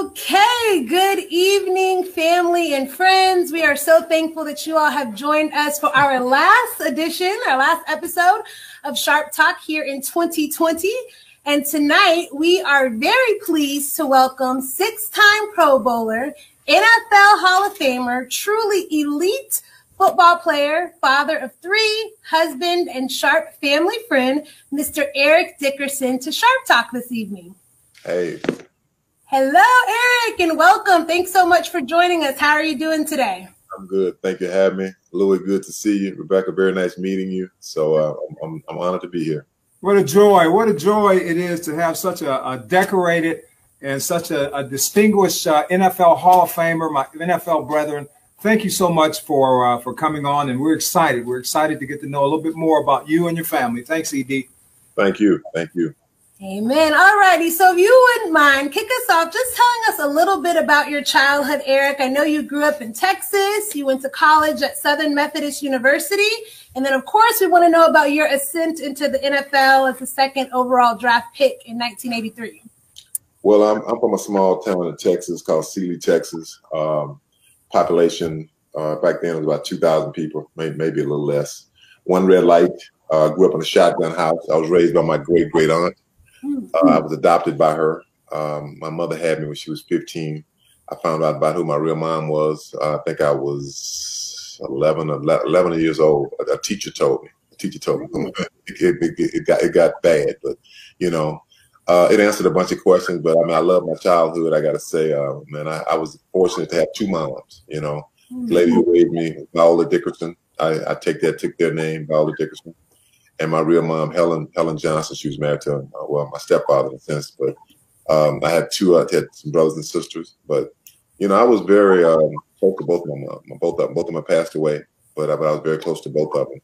Okay, good evening, family and friends. We are so thankful that you all have joined us for our last edition, our last episode of Sharp Talk here in 2020. And tonight we are very pleased to welcome six time Pro Bowler, NFL Hall of Famer, truly elite football player, father of three, husband, and Sharp family friend, Mr. Eric Dickerson, to Sharp Talk this evening. Hey. Hello, Eric, and welcome. Thanks so much for joining us. How are you doing today? I'm good. Thank you for having me. Louis, good to see you. Rebecca, very nice meeting you. So uh, I'm, I'm honored to be here. What a joy. What a joy it is to have such a, a decorated and such a, a distinguished uh, NFL Hall of Famer, my NFL brethren. Thank you so much for uh, for coming on, and we're excited. We're excited to get to know a little bit more about you and your family. Thanks, Ed. Thank you. Thank you. Amen. All righty. So if you wouldn't mind, kick us off just telling us a little bit about your childhood, Eric. I know you grew up in Texas. You went to college at Southern Methodist University. And then, of course, we want to know about your ascent into the NFL as the second overall draft pick in 1983. Well, I'm, I'm from a small town in Texas called Sealy, Texas. Um, population uh, back then was about 2,000 people, maybe, maybe a little less. One red light. Uh, grew up in a shotgun house. I was raised by my great great aunt. Uh, I was adopted by her. Um, my mother had me when she was 15. I found out about who my real mom was. Uh, I think I was 11 11 years old. A, teacher told me. A teacher told me it, it, it, got it got bad, but you know, uh, it answered a bunch of questions. But I mean, I love my childhood. I got to say, uh, man, I, I, was fortunate to have two moms. You know, the lady who raised me, Viola Dickerson. I, I take that took their name, Viola Dickerson and my real mom, Helen Helen Johnson. She was married to uh, well my stepfather in a sense, but um, I had two. I had some brothers and sisters, but you know I was very um, close to both of my mom. Both of both of them passed away, but I, but I was very close to both of them.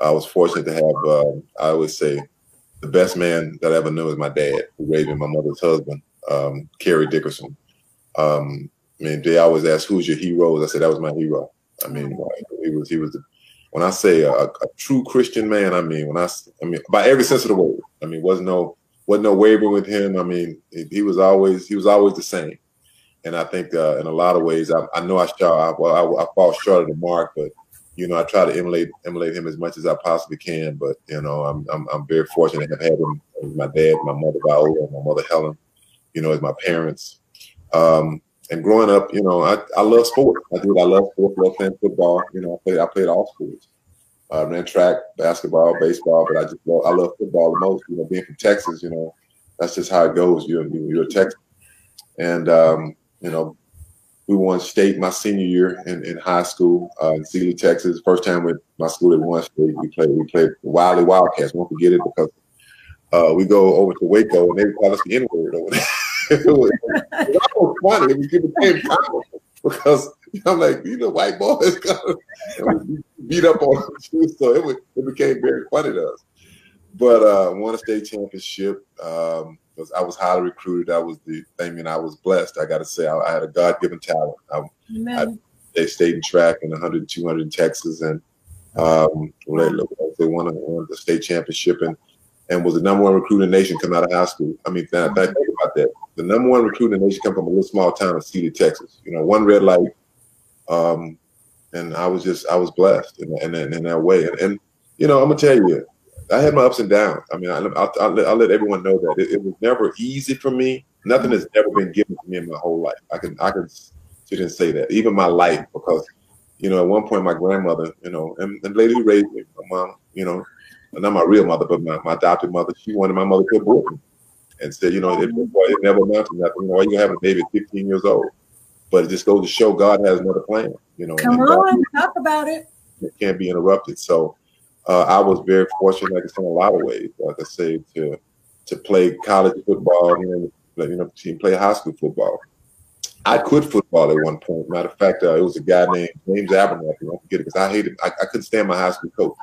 I was fortunate to have. Um, I always say the best man that I ever knew was my dad, who raised my mother's husband, um, Kerry Dickerson. Um, I mean, they always ask, "Who's your hero?" I said, "That was my hero." I mean, he was he was the when I say a, a, true Christian man, I mean when I, I mean by every sense of the word. I mean wasn't no wasn't no wavering with him. I mean he, was always he was always the same. And I think uh, in a lot of ways, I, I know I I, well, I, I fall short of the mark, but you know I try to emulate emulate him as much as I possibly can. But you know I'm I'm, I'm very fortunate to have had him my dad, my mother Viola, my mother Helen, you know as my parents. Um, and growing up, you know, I, I love sports. I did. I love sports. Love playing football. You know, I played. I played all sports. I ran track, basketball, baseball, but I just love, I love football the most. You know, being from Texas, you know, that's just how it goes. You're you're a Texas, and um, you know, we won state my senior year in, in high school uh, in Sealy, Texas. First time with my school at state. We played we played Wylie Wildcats. Won't forget it because uh, we go over to Waco and they call us the N word over there. it was, it was funny. We became common because I'm like, you know, white boys beat up on them So it, was, it became very funny to us. But uh, won a state championship. Um, was, I was highly recruited. I was the thing, and I was blessed. I got to say, I, I, had a God given talent. I, I, they stayed in track in 100, 200 in Texas, and um, they, they won, a, won the state championship and and was the number one recruit in the nation coming out of high school. I mean, think about that. The number one recruit in the nation come from a little small town in Sealy, Texas. You know, one red light, um, and I was just I was blessed in, in, in that way. And, and, you know, I'm gonna tell you, I had my ups and downs. I mean, I, will I'll, I'll let everyone know that it, it, was never easy for me. Nothing has ever been given to me in my whole life. I can I can sit and say that. Even my life, because you know, at one point my grandmother, you know, and the lady who raised me, my mom, you know, not my real mother, but my, my adopted mother, she wanted my mother to abort me and said, you know, it, it never amounted to nothing. You know, why you have a baby at 15 years old? But it just goes to show God has another plan. You know, come on, talk about it. It can't be interrupted. So uh, I was very fortunate, like I said, in a lot of ways, like I say, to to play college football, you know, you know, to play high school football. I quit football at one point. Matter of fact, uh, it was a guy named James Abernathy. Don't forget it because I hated. I, I, couldn't stand my high school coach.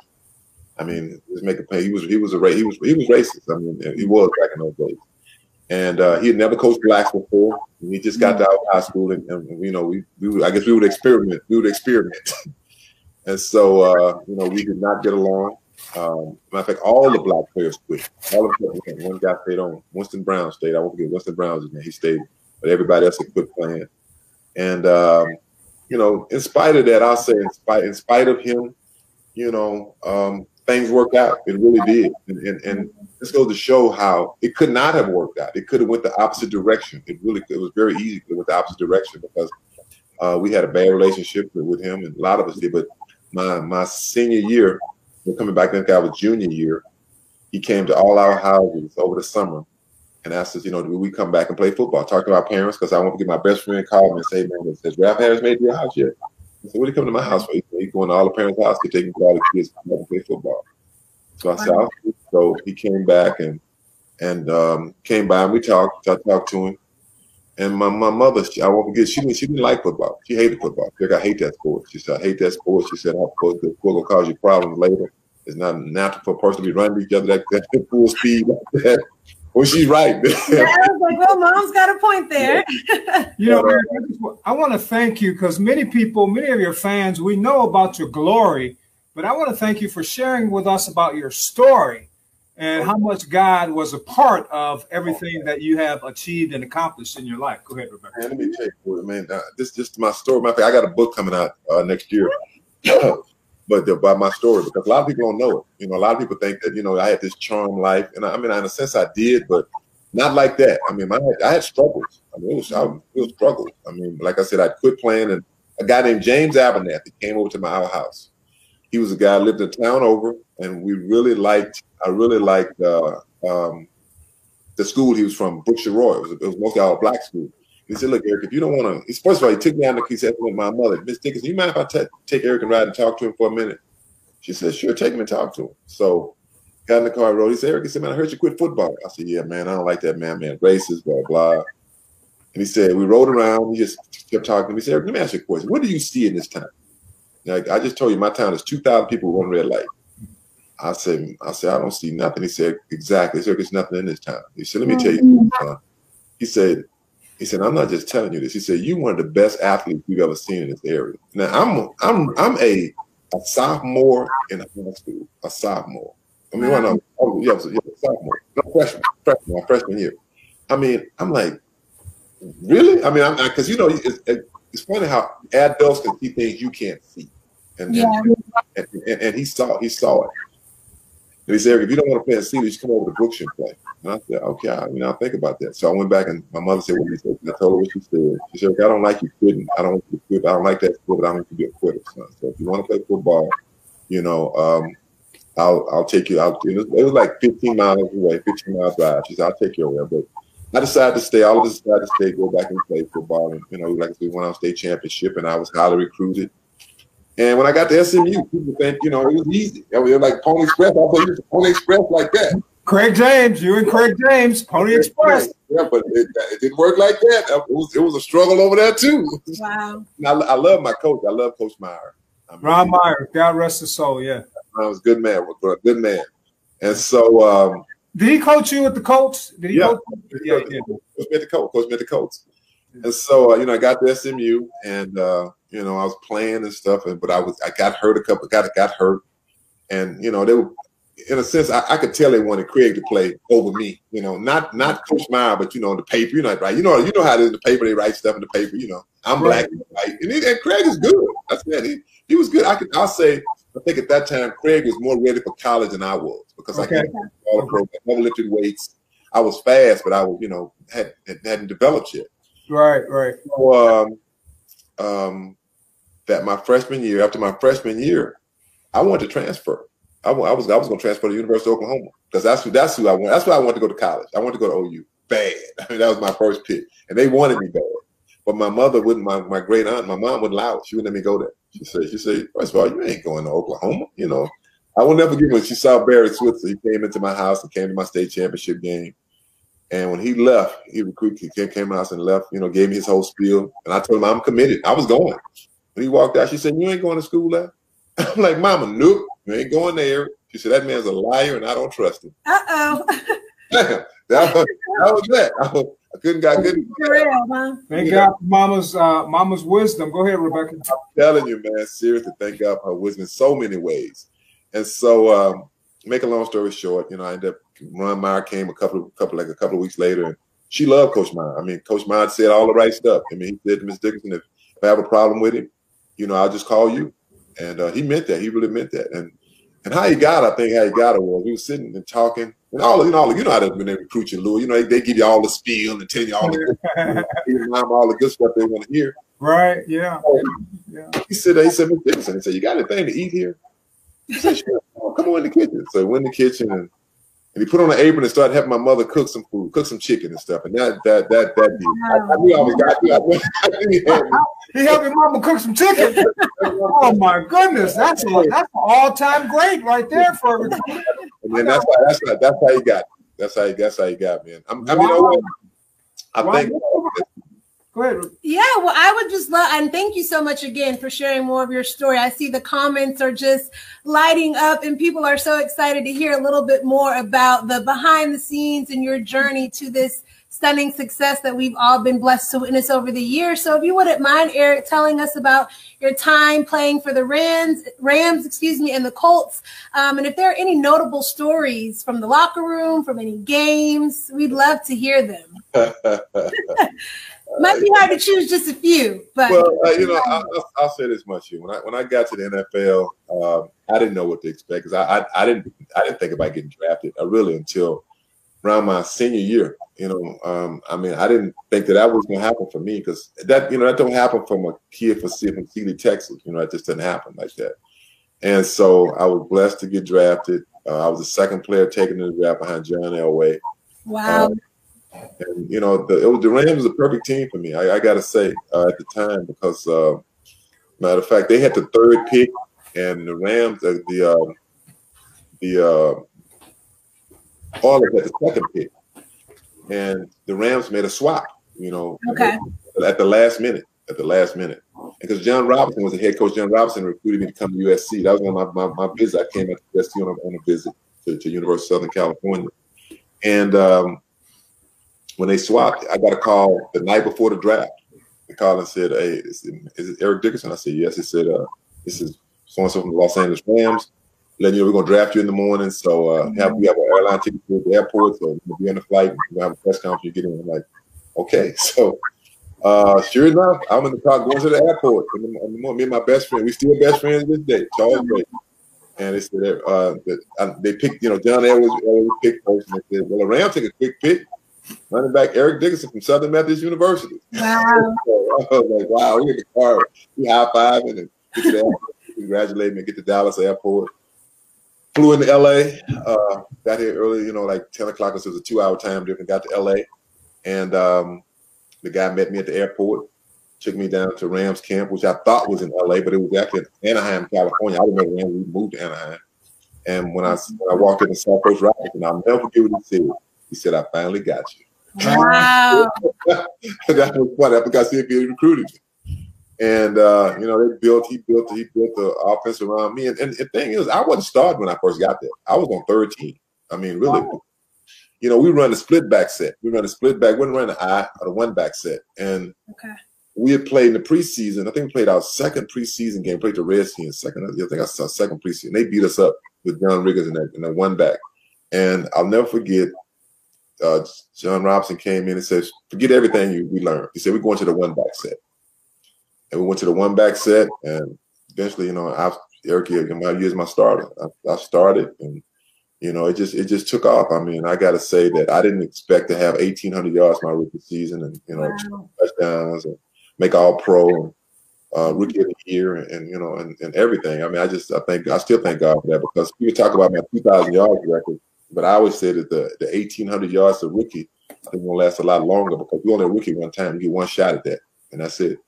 I mean, just make a play. He was he was a he was he was racist. I mean, he was back in those days and uh, he had never coached blacks before. he just got out of high school, and, and, you know, we, we I guess we would experiment. We would experiment, and so uh, you know, we did not get along. Um, matter of fact, all the black players quit. All of them. One guy stayed on. Winston Brown stayed. I won't forget Winston Brown's name. He stayed but everybody else had quit playing. And um, you know, in spite of that, I'll say in spite in spite of him, you know, um, things worked out. It really did. And, and, and this goes to show how it could not have worked out. It could have went the opposite direction. It really it was very easy to went the opposite direction because uh, we had a bad relationship with him, and a lot of us did. But my my senior year, we're coming back then, I was junior year. He came to all our houses over the summer and asked us, you know, do we come back and play football? Talk to our parents because I want to get my best friend called me and say, man, has Ralph Harris made your house yet? I said, what do you come to my house for? He's going to all the parents' house to take all the kids to play football. So I said, so he came back and and um, came by and we talked. I talked to him. And my, my mother, she, I won't forget, she didn't, she didn't like football. She hated football. She said, I hate that sport. She said, I hate that sport. She said, oh, the sport will cause you problems later. It's not natural for a person to be running each other that, that full speed like that. Well, she's right. yeah, I was like, well, mom's got a point there. you know, I want to thank you because many people, many of your fans, we know about your glory, but I want to thank you for sharing with us about your story and how much God was a part of everything that you have achieved and accomplished in your life. Go ahead, Rebecca. Man, let me tell you, man. Uh, this just my story. My, I got a book coming out uh, next year. but by my story because a lot of people don't know it. You know, a lot of people think that you know I had this charm life, and I, I mean, in a sense, I did, but not like that. I mean, I had, I had struggles. I mean, it was, I, was struggles. I mean, like I said, I quit playing, and a guy named James Abernathy came over to my house. He was a guy lived in town over, and we really liked. I really liked uh, um, the school he was from, Brookshire Royal. It was, it was mostly all black school. He said, "Look, Eric, if you don't want to," first of all, he took me out and he said with my mother, Miss Dickerson, you mind if I t- take Eric and ride and talk to him for a minute? She said, "Sure, take him and talk to him." So, got in the car, rode. He said, "Eric, he said, man, I heard you quit football." I said, "Yeah, man, I don't like that man, man, racist, blah blah." And he said, we rode around. He just kept talking. to He said, Eric, let me ask you a question. What do you see in this town? Like I just told you, my town is two thousand people with one red light. I said, I said, I don't see nothing. He said, exactly. He said, there's nothing in this town. He said, let me tell you. Uh, he said, he said, I'm not just telling you this. He said, "You're one of the best athletes we've ever seen in this area. Now I'm I'm I'm a, a sophomore in high school, a sophomore. I mean, wow. no, oh, yeah, yeah, sophomore, no freshman, freshman, my freshman year. I mean, I'm like, really? I mean, because you know, it's, it's funny how adults can see things you can't see, and yeah. and, and, and, he saw he saw it. And he said, if you don't want to play in Sealy, just come over to Brookshire and play. And I said, okay, I, you know, I'll think about that. So I went back and my mother said what he said. I told her what she said. She said, I don't like you quitting. I don't want you to quit. I don't like that sport, but I don't want you to be a quitter. So, so if you want to play football, you know, um, I'll I'll take you out. It was, it was like 15 miles away, 15 miles drive. She said, I'll take you there. But I decided to stay. All of us decided to stay, go back and play football. And, you know, like we went on state championship and I was highly recruited. And when I got to SMU, people think, you know, it was easy. It was like Pony Express. I thought was Pony Express like that. Craig James, you and Craig James, Pony Express. Yeah, but it, it, didn't work like that. It was, it was a struggle over there too. Wow. I, I love my coach. I love Coach Meyer. I mean, Ron Meyer, God rest his soul. Yeah, I was a good man. A good man. And so, um, did he coach you at the Colts? Did he? Yeah, coach? yeah, yeah. Coach me at the Colts. Coach me at the Colts. And so, uh, you know, I got to SMU, and uh, you know, I was playing and stuff, and but I was I got hurt a couple, got got hurt, and you know, they were in a sense I, I could tell they wanted Craig to play over me. You know, not not Coach Meyer, but you know, in the paper, you know, right? You know, you know how it is in the paper. They write stuff in the paper. You know, I'm right. black and white, and, and Craig is good. I said he he was good. I could I'll say I think at that time Craig was more ready for college than I was because okay. I all the program, never lifted weights. I was fast, but I was, you know, had, hadn't developed yet. Right, right. So, um, um, that my freshman year, after my freshman year, I wanted to transfer. I, I was I was going to transfer to University of Oklahoma because that's who that's who I want. That's why I wanted to go to college. I wanted to go to OU bad. I mean, that was my first pick, and they wanted me bad. But my mother wouldn't. My, my great aunt, my mom wouldn't allow it. She wouldn't let me go there. She said, she said, first of all, you ain't going to Oklahoma. You know, I will never forget when she saw Barry Switzer. He came into my house and came to my state championship game. And when he left, he recruited, he came, came out and left, you know, gave me his whole spiel. And I told him I'm committed. I was going. When he walked out, she said, You ain't going to school there? I'm like, Mama, nope, you ain't going there. She said, That man's a liar and I don't trust him. Uh oh. that, was, that was that. I, I couldn't got good. Thank God for mama's uh, mama's wisdom. Go ahead, Rebecca. I'm telling you, man, seriously, thank God for her wisdom in so many ways. And so, um, make a long story short, you know, I ended up Ron Meyer came a couple of couple like a couple of weeks later and she loved Coach Meyer. I mean, Coach Meyer said all the right stuff. I mean, he said to Miss Dickerson, if, if I have a problem with him, you know, I'll just call you. And uh, he meant that. He really meant that. And and how he got, I think how he got it was he was sitting and talking. And all you know, you know how they when they recruit you, Lou. You know, they, they, give you all the spiel and tell you all the good, all the good stuff they want to hear. Right. Yeah. yeah. He said, he said, Miss he said, you got anything to eat here? He said, sure. Oh, come on in the kitchen. So went in the kitchen and and he put on an apron and started having my mother cook some food, cook some chicken and stuff. And that that that that I, I knew I was got He helped your mama cook some chicken. oh my goodness, that's a, that's an all time great right there for. And then that's how that's how that's how he got. That's how he that's how he got, man. I'm, I mean, wow. you I think Go ahead. Yeah, well, I would just love, and thank you so much again for sharing more of your story. I see the comments are just lighting up, and people are so excited to hear a little bit more about the behind the scenes and your journey to this stunning success that we've all been blessed to witness over the years. So, if you wouldn't mind, Eric, telling us about your time playing for the Rams, Rams, excuse me, and the Colts, um, and if there are any notable stories from the locker room, from any games, we'd love to hear them. Might be hard to choose just a few, but well, uh, you know, I'll, I'll, say this much: when I when I got to the NFL, um, I didn't know what to expect because I, I, I didn't I didn't think about getting drafted. I uh, really until around my senior year. You know, um, I mean, I didn't think that that was going to happen for me because that you know that don't happen from a kid from Sealy, Texas. You know, it just didn't happen like that. And so I was blessed to get drafted. Uh, I was the second player taken in the draft behind John Elway. Wow. Um, and you know, the, was, the Rams was a perfect team for me. I, I got to say uh, at the time because, uh, matter of fact, they had the third pick, and the Rams, uh, the uh, the uh, Oilers had the second pick, and the Rams made a swap. You know, okay. at the last minute. At the last minute, because John Robinson was the head coach. John Robinson recruited me to come to USC. That was one of my, my, my visit. I came to USC on a, on a visit to, to University of Southern California, and um, when they swapped, I got a call the night before the draft. They called and said, "Hey, is it, is it Eric Dickerson?" I said, "Yes." He said, uh, "This is so and so from the Los Angeles Rams. Letting you know we're gonna draft you in the morning. So uh, have we have an airline ticket to the airport, so we'll be on the flight. We'll have a press conference. You get in." I'm like, "Okay." So uh, sure enough, I'm in the car going to the airport. And me and my best friend, we still best friends this day, Charles Gray. And they said uh, that, uh, they picked, you know, John Elway was picked first, and they said, "Well, the Rams take a quick pick." Running back Eric Dickerson from Southern Methodist University. Wow. so I was like, wow, we get the car, we high five and get to the congratulate me, get to Dallas airport. Flew into LA, uh, got here early, you know, like 10 o'clock, because it was a two hour time difference, got to LA. And um, the guy met me at the airport, took me down to Rams camp, which I thought was in LA, but it was actually in Anaheim, California. I didn't know Rams, we moved to Anaheim. And when I when I walked in the South Coast Robinson, I'll never forget what he said. He said, I finally got you. Wow. that was funny because he recruited me. And uh, you know, they built, he built, he built the offense around me. And, and the thing is, I wasn't starting when I first got there. I was on third team. I mean, really, wow. you know, we run a split back set. We run a split back, we didn't run the I or the one back set. And okay. we had played in the preseason. I think we played our second preseason game, played the Redskins second. I think I saw second preseason. They beat us up with John Riggins in that, in that one back. And I'll never forget uh, John Robinson came in and said, "Forget everything you, we learned." He said, "We're going to the one back set," and we went to the one back set, and eventually, you know, I Eric, my years my starter. I, I, started, and you know, it just it just took off. I mean, I got to say that I didn't expect to have 1,800 yards my rookie season, and you know, wow. touchdowns and make All Pro. And, uh, rookie of the year and, and, you know and, and everything. I mean, I just I think I still thank God for that because people talk about my 2,000 yards record. But I always say that the, the 1,800 yards of rookie, I think will last a lot longer because you only a rookie one time. You get one shot at that, and that's it.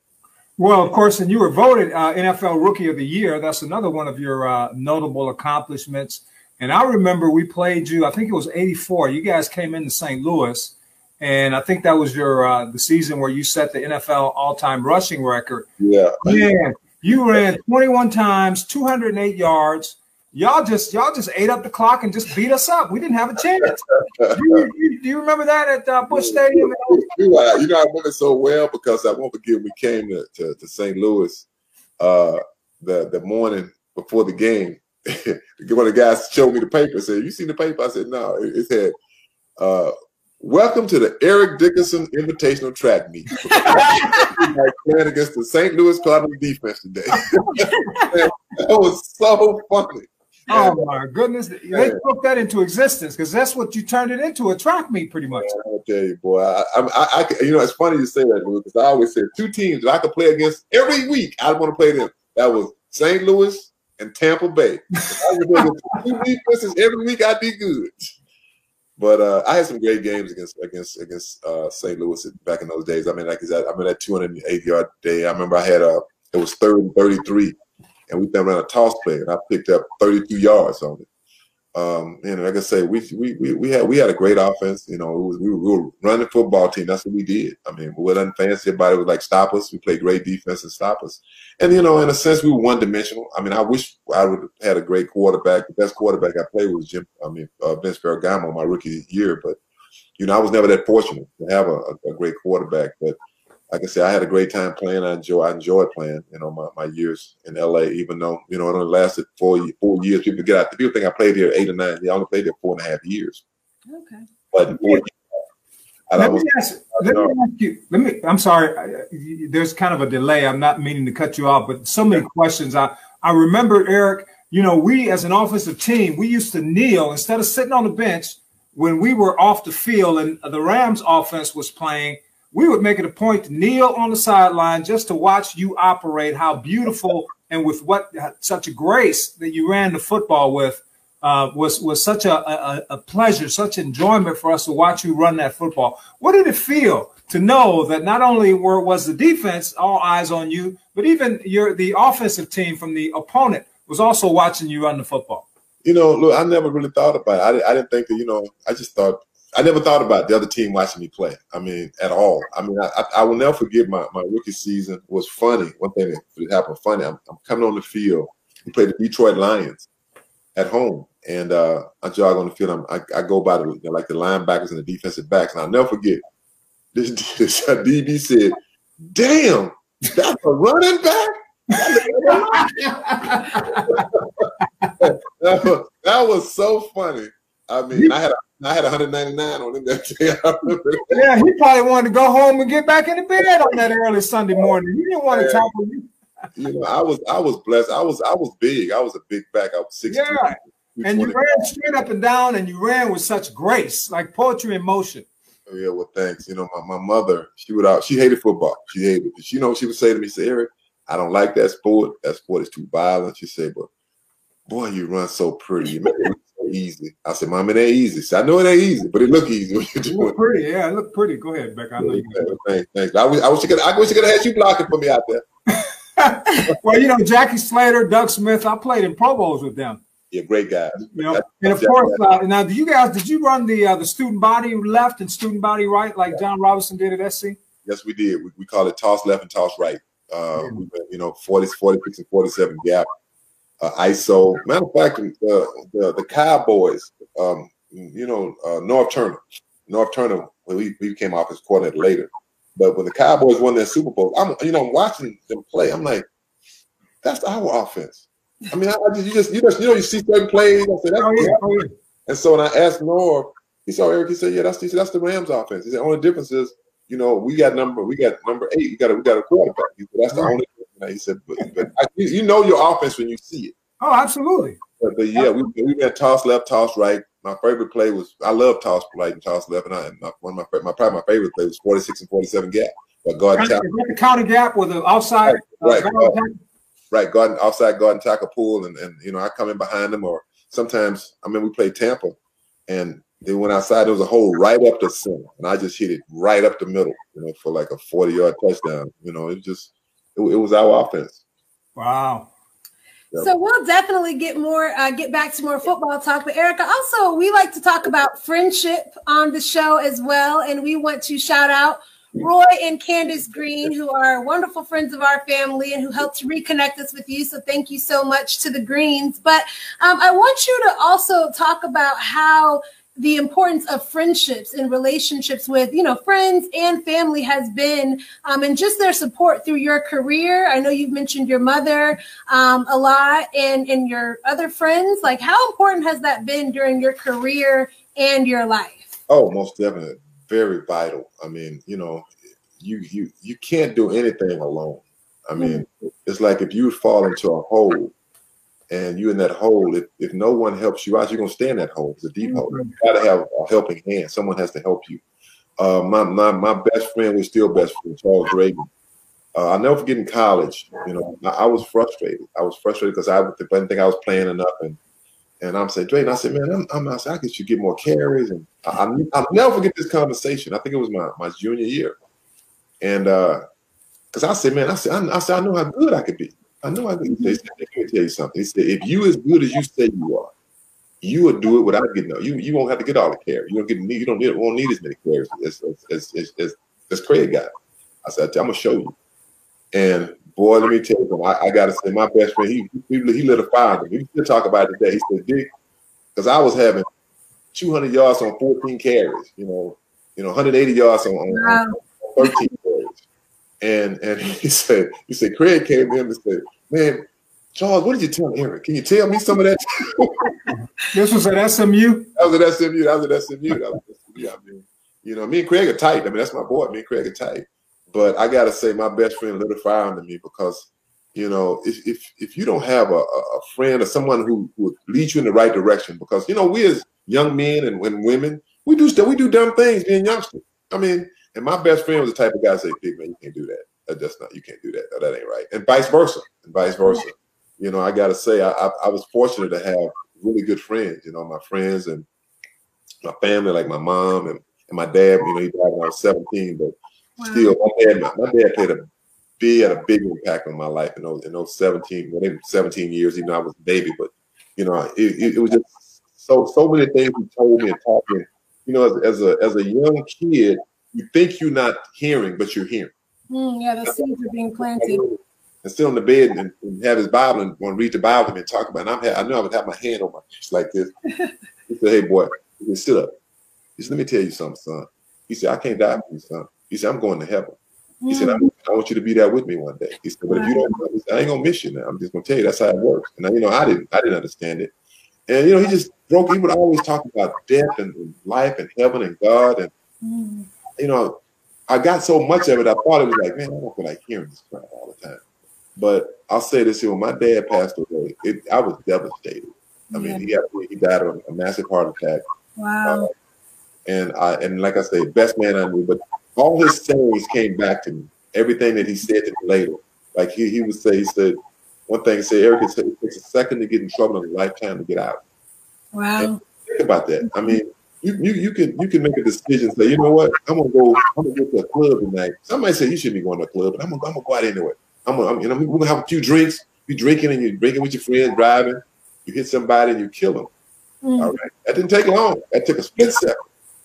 Well, of course, and you were voted uh, NFL Rookie of the Year. That's another one of your uh, notable accomplishments. And I remember we played you. I think it was '84. You guys came into St. Louis, and I think that was your uh, the season where you set the NFL all-time rushing record. Yeah, man, you ran 21 times, 208 yards y'all just y'all just ate up the clock and just beat us up. We didn't have a chance. do, you, you, do, you, remember that at uh, Busch Stadium? You know, I remember so well because I won't forget we came to, to, to St. Louis uh, the the morning before the game. One of the guys showed me the paper. Said, "You seen the paper?" I said, "No." It, it had uh, Welcome to the Eric Dickerson Invitational Track Meet. playing against the St. Louis Cardinals defense today. that was so funny. Oh my goodness! They took that into existence because that's what you turned it into a track meet, pretty much. Tell boy, I, I, I, you know, it's funny you say that, because I always said two teams that I could play against every week. I want to play them. That was St. Louis and Tampa Bay. If I was two defenses every week, I'd be good. But uh, I had some great games against against against uh, St. Louis back in those days. I mean, like I said, I mean that 208 yard day. I remember I had a it was third and 33, and we then ran a toss play, and I picked up 32 yards on it. Um, and like I say, we, we we we had we had a great offense. You know, was, we, were, we were running football team. That's what we did. I mean, we wasn't fancy. Everybody was like stop us. We played great defense and stop us. And you know, in a sense, we were one dimensional. I mean, I wish I would have had a great quarterback. The best quarterback I played was Jim. I mean, uh, Vince Ferragamo my rookie year. But you know, I was never that fortunate to have a, a, a great quarterback. But like I said, I had a great time playing. I enjoy I enjoyed playing. You know, my, my years in LA, even though you know it only lasted four four years. People get out. People think I played here eight or nine. I only played there four and a half years. Okay. But four, let, me ask, let me ask you. Let me. I'm sorry. There's kind of a delay. I'm not meaning to cut you off, but so many questions. I I remember Eric. You know, we as an offensive team, we used to kneel instead of sitting on the bench when we were off the field and the Rams offense was playing we would make it a point to kneel on the sideline just to watch you operate. How beautiful and with what such a grace that you ran the football with uh, was was such a, a, a pleasure, such enjoyment for us to watch you run that football. What did it feel to know that not only were was the defense all eyes on you, but even your the offensive team from the opponent was also watching you run the football? You know, look, I never really thought about it. I, I didn't think that. You know, I just thought I never thought about the other team watching me play. I mean, at all. I mean, I, I will never forget my, my rookie season was funny. One thing that happened funny. I'm, I'm, coming on the field. We played the Detroit Lions at home, and uh, I jog on the field. I'm, I, I go by the like the linebackers and the defensive backs, and I'll never forget. This, this DB said, "Damn, that's a running back." that, was, that was so funny. I mean, I had a I had 199 on him that day. yeah, he probably wanted to go home and get back in the bed on that early Sunday morning. He didn't want to talk with you. you know, I was I was blessed. I was I was big. I was a big back. I was six. Yeah, and you ran straight up and down, and you ran with such grace, like poetry in motion. Oh, yeah, well, thanks. You know, my, my mother, she would out. She hated football. She hated it. You know, she would say to me, "Say, Eric, I don't like that sport. That sport is too violent." She said, "But boy, you run so pretty. You make easy. I said, Mom, it ain't easy. So I know it ain't easy, but it look easy when you do it. pretty, yeah, it look pretty. Go ahead, Beck. I know you thanks, thanks. I wish, I wish you could I wish you could have had you blocking for me out there. well, you know, Jackie Slater, Doug Smith, I played in Pro Bowls with them. Yeah, great guys. You know, and of course, uh, now do you guys did you run the uh, the student body left and student body right like John Robinson did at SC? Yes, we did. We, we call it toss left and toss right. Uh, yeah. we, you know, 40, 46 and 47 gap uh, ISO. Matter of fact, the the, the Cowboys, um, you know, uh, Norv Turner, Norv Turner, well, he, he came off as coordinator later. But when the Cowboys won their Super Bowl, I'm you know I'm watching them play. I'm like, that's our offense. I mean, I, I just, you just you just you know you see certain plays. I said, that's oh, yeah, oh, yeah. And so when I asked Norv, he saw Eric. He said, yeah, that's he said, that's the Rams offense. He said, only difference is, you know, we got number we got number eight. We got a we got a quarterback. Said, that's the only he said, but, but I, you know your offense when you see it. Oh, absolutely. But, but yeah, we we ran toss left, toss right. My favorite play was I love toss right and toss left, and I my, one of my my probably my favorite play was forty six and forty seven gap. But guard right, the counter gap with the outside right, uh, right, guard, right, guard outside guard and tackle pull, and and you know I come in behind them, or sometimes I mean we played Tampa, and they went outside. There was a hole right up the center, and I just hit it right up the middle, you know, for like a forty yard touchdown. You know, it just it, it was our offense. Wow. So we'll definitely get more, uh, get back to more football talk. But Erica, also we like to talk about friendship on the show as well, and we want to shout out Roy and Candace Green, who are wonderful friends of our family and who helped reconnect us with you. So thank you so much to the Greens. But um, I want you to also talk about how the importance of friendships and relationships with you know friends and family has been um, and just their support through your career i know you've mentioned your mother um, a lot and and your other friends like how important has that been during your career and your life Oh, most definitely, very vital. I mean, you know, you you you can't do anything alone. I mean, mm-hmm. it's like if you fall into a hole and you're in that hole, if, if no one helps you out, you're gonna stay in that hole. It's a deep mm-hmm. hole. You gotta have a helping hand. Someone has to help you. Uh, my, my my best friend was still best friend, Charles Reagan. Uh, I'll never forget in college, you know, I, I was frustrated. I was frustrated because I didn't think I was playing enough. And and I'm saying, Drayton, I said, man, I'm, I'm I, said, I guess you get more carries. And I, will never forget this conversation. I think it was my, my junior year. And because uh, I said, man, I said, I, I, said, I know how good I could be. I know I could. They said, let me tell you something. He said, if you as good as you say you are, you would do it without getting no. You you won't have to get all the carries. You don't get you don't need won't need as many carries as as as, as, as Craig got. I said, I'm gonna show you. And boy, let me tell you. I, I got to say, my best friend, he he, he lit a fire. We still talk about it today. He said, Dick, because I was having 200 yards on 14 carries. You know, you know, 180 yards on, on, on 13 carries. And and he said, he said, Craig came in and said, man. Charles, what did you tell Eric? Can you tell me some of that? this was at SMU. That was at SMU. That was at SMU. That was at SMU. I mean, you know, me and Craig are tight. I mean, that's my boy. Me and Craig are tight. But I gotta say, my best friend lit a fire under me because, you know, if if, if you don't have a, a friend or someone who would lead you in the right direction, because you know, we as young men and, and women, we do stuff, we do dumb things being youngsters. I mean, and my best friend was the type of guy say, "Big man, you can't do that. That just not. You can't do that. No, that ain't right." And vice versa. And vice versa. You know, I gotta say, I, I, I was fortunate to have really good friends. You know, my friends and my family, like my mom and, and my dad. You know, he died when I was seventeen, but Wow. Still, my dad, my dad played a big had a big impact on my life in those in those 17, well, 17 years, even though I was a baby. But you know, it, it, it, was just so so many things he told me and taught me. You know, as, as a as a young kid, you think you're not hearing, but you're hearing. Mm, yeah, the seeds are being planted. And sit on the bed and, and, have his Bible and want to read the Bible and talk about it. And I'm I know I would have my hand on my chest like this. he said, Hey boy, he sit up. He said, Let me tell you something, son. He said, I can't die for you, son. He said, I'm going to heaven. He said, I, I, want you to be there with me one day. He said, but if you don't, I ain't gonna miss you now. I'm just gonna tell you that's how it works. And I, you know, I didn't, I didn't understand it. And you know, he just broke. He would always talk about death and, and life and heaven and God. And mm. you know, I got so much of it. I thought it was like, man, I don't feel like hearing this crap all the time. But I'll say this here: when my dad passed away, it, I was devastated. I mean, he he died of a massive heart attack. Wow. Uh, and I and like I say, best man I knew, but all his sayings came back to me. Everything that he said to me later. Like he, he would say, he said, one thing he said, Eric, it takes a second to get in trouble and a lifetime to get out. Wow. And think about that. I mean, you, you you can you can make a decision, say, you know what, I'm gonna go, I'm gonna go to a club tonight. Somebody say you shouldn't be going to a club, but I'm gonna, I'm gonna go out anyway. I'm gonna, I'm, you know, we're gonna have a few drinks. You drinking and you're drinking with your friends, driving. You hit somebody and you kill them. Mm. All right, that didn't take long. That took a split second,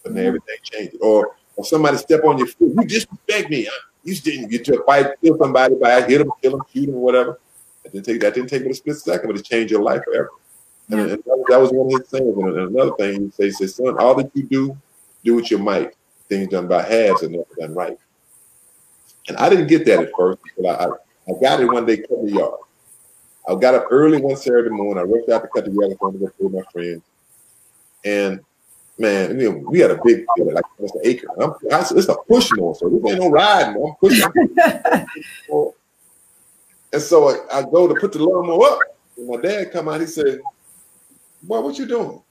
but then everything changed. Or or somebody step on your foot, you disrespect me. You didn't get to a fight, kill somebody by hit them, kill them, shoot them, whatever. That didn't take that didn't take but a split second, but it changed your life forever. And, and that, was, one of his things. And, another thing he says, son, all that you do, do with your might. Things done by halves are never done right. And I didn't get that at first, but I, I, I got it one day, cut the yard. I got up early one Saturday morning. I rushed out to cut the yard. I wanted to go with my friends. And man, you know, we had a big field, like almost an acre. I'm, I, it's a push more, so this ain't no riding. I'm pushing. and so I, I, go to put the lawnmower up, and my dad come out. He said, "Boy, what you doing?"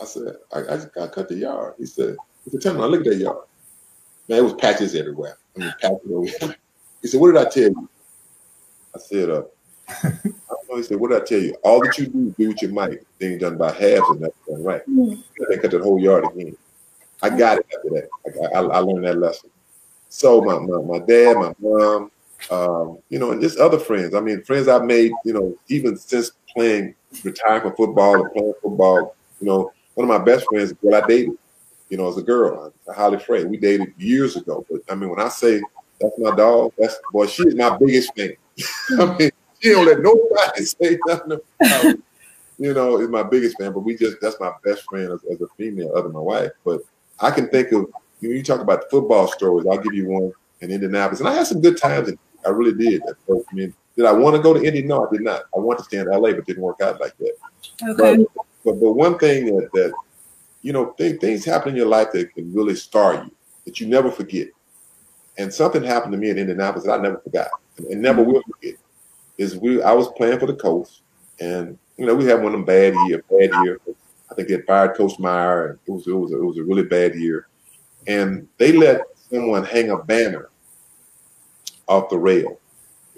I said, "I, I got cut the yard." He said, "He said, tell me, I look at that yard. Man, it was patches everywhere. I mean, patches everywhere." He said, "What did I tell you?" I said, "Uh." he said, "What did I tell you? All that you do, is do what you might. Things done by halves and that's done right. Mm. They cut that whole yard again. I got it after that. I, I, I learned that lesson. So my, my, my dad, my mom, um, you know, and just other friends. I mean, friends I've made, you know, even since playing, retiring from football and playing football. You know, one of my best friends, girl I dated, you know, as a girl, Holly Frey. We dated years ago. But I mean, when I say that's my dog, that's boy, she is my biggest fan. I mean, she don't let nobody say nothing. About, you know, is my biggest fan, but we just that's my best friend as, as a female, other than my wife. But I can think of you, know, you talk about the football stories. I'll give you one in Indianapolis, and I had some good times. And I really did. At first. Mean, did I want to go to Indy? No, I did not. I wanted to stay in LA, but didn't work out like that. Okay. But, but, but one thing that that you know, th- things happen in your life that can really scar you that you never forget. And something happened to me in Indianapolis that I never forgot and, and never will forget. Is we I was playing for the Colts, and you know we had one of them bad year, bad year. I think they fired Coach Meyer, and it was it was it was a really bad year. And they let someone hang a banner off the rail.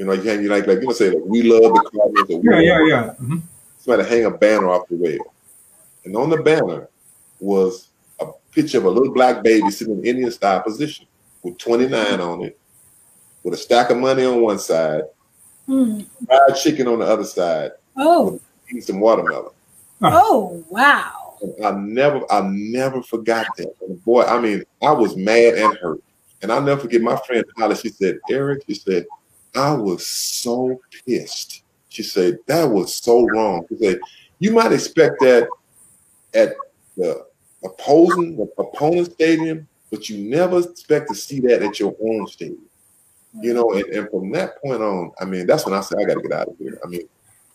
You know, you hang you like like you know say like, we love the Cardinals. yeah, yeah, yeah. Mm-hmm. Somebody hang a banner off the rail, and on the banner was a picture of a little black baby sitting in Indian style position with 29 on it, with a stack of money on one side, Hmm. fried chicken on the other side, Oh, eating some watermelon. oh, wow. And I never, I never forgot that. And boy, I mean, I was mad and hurt. And I'll never forget my friend Holly. She said, Eric, she said, I was so pissed. She said, that was so wrong. She said, you might expect that at the opposing the opponent stadium, but you never expect to see that at your own stadium. You know, and, and from that point on, I mean, that's when I said I got to get out of here. I mean,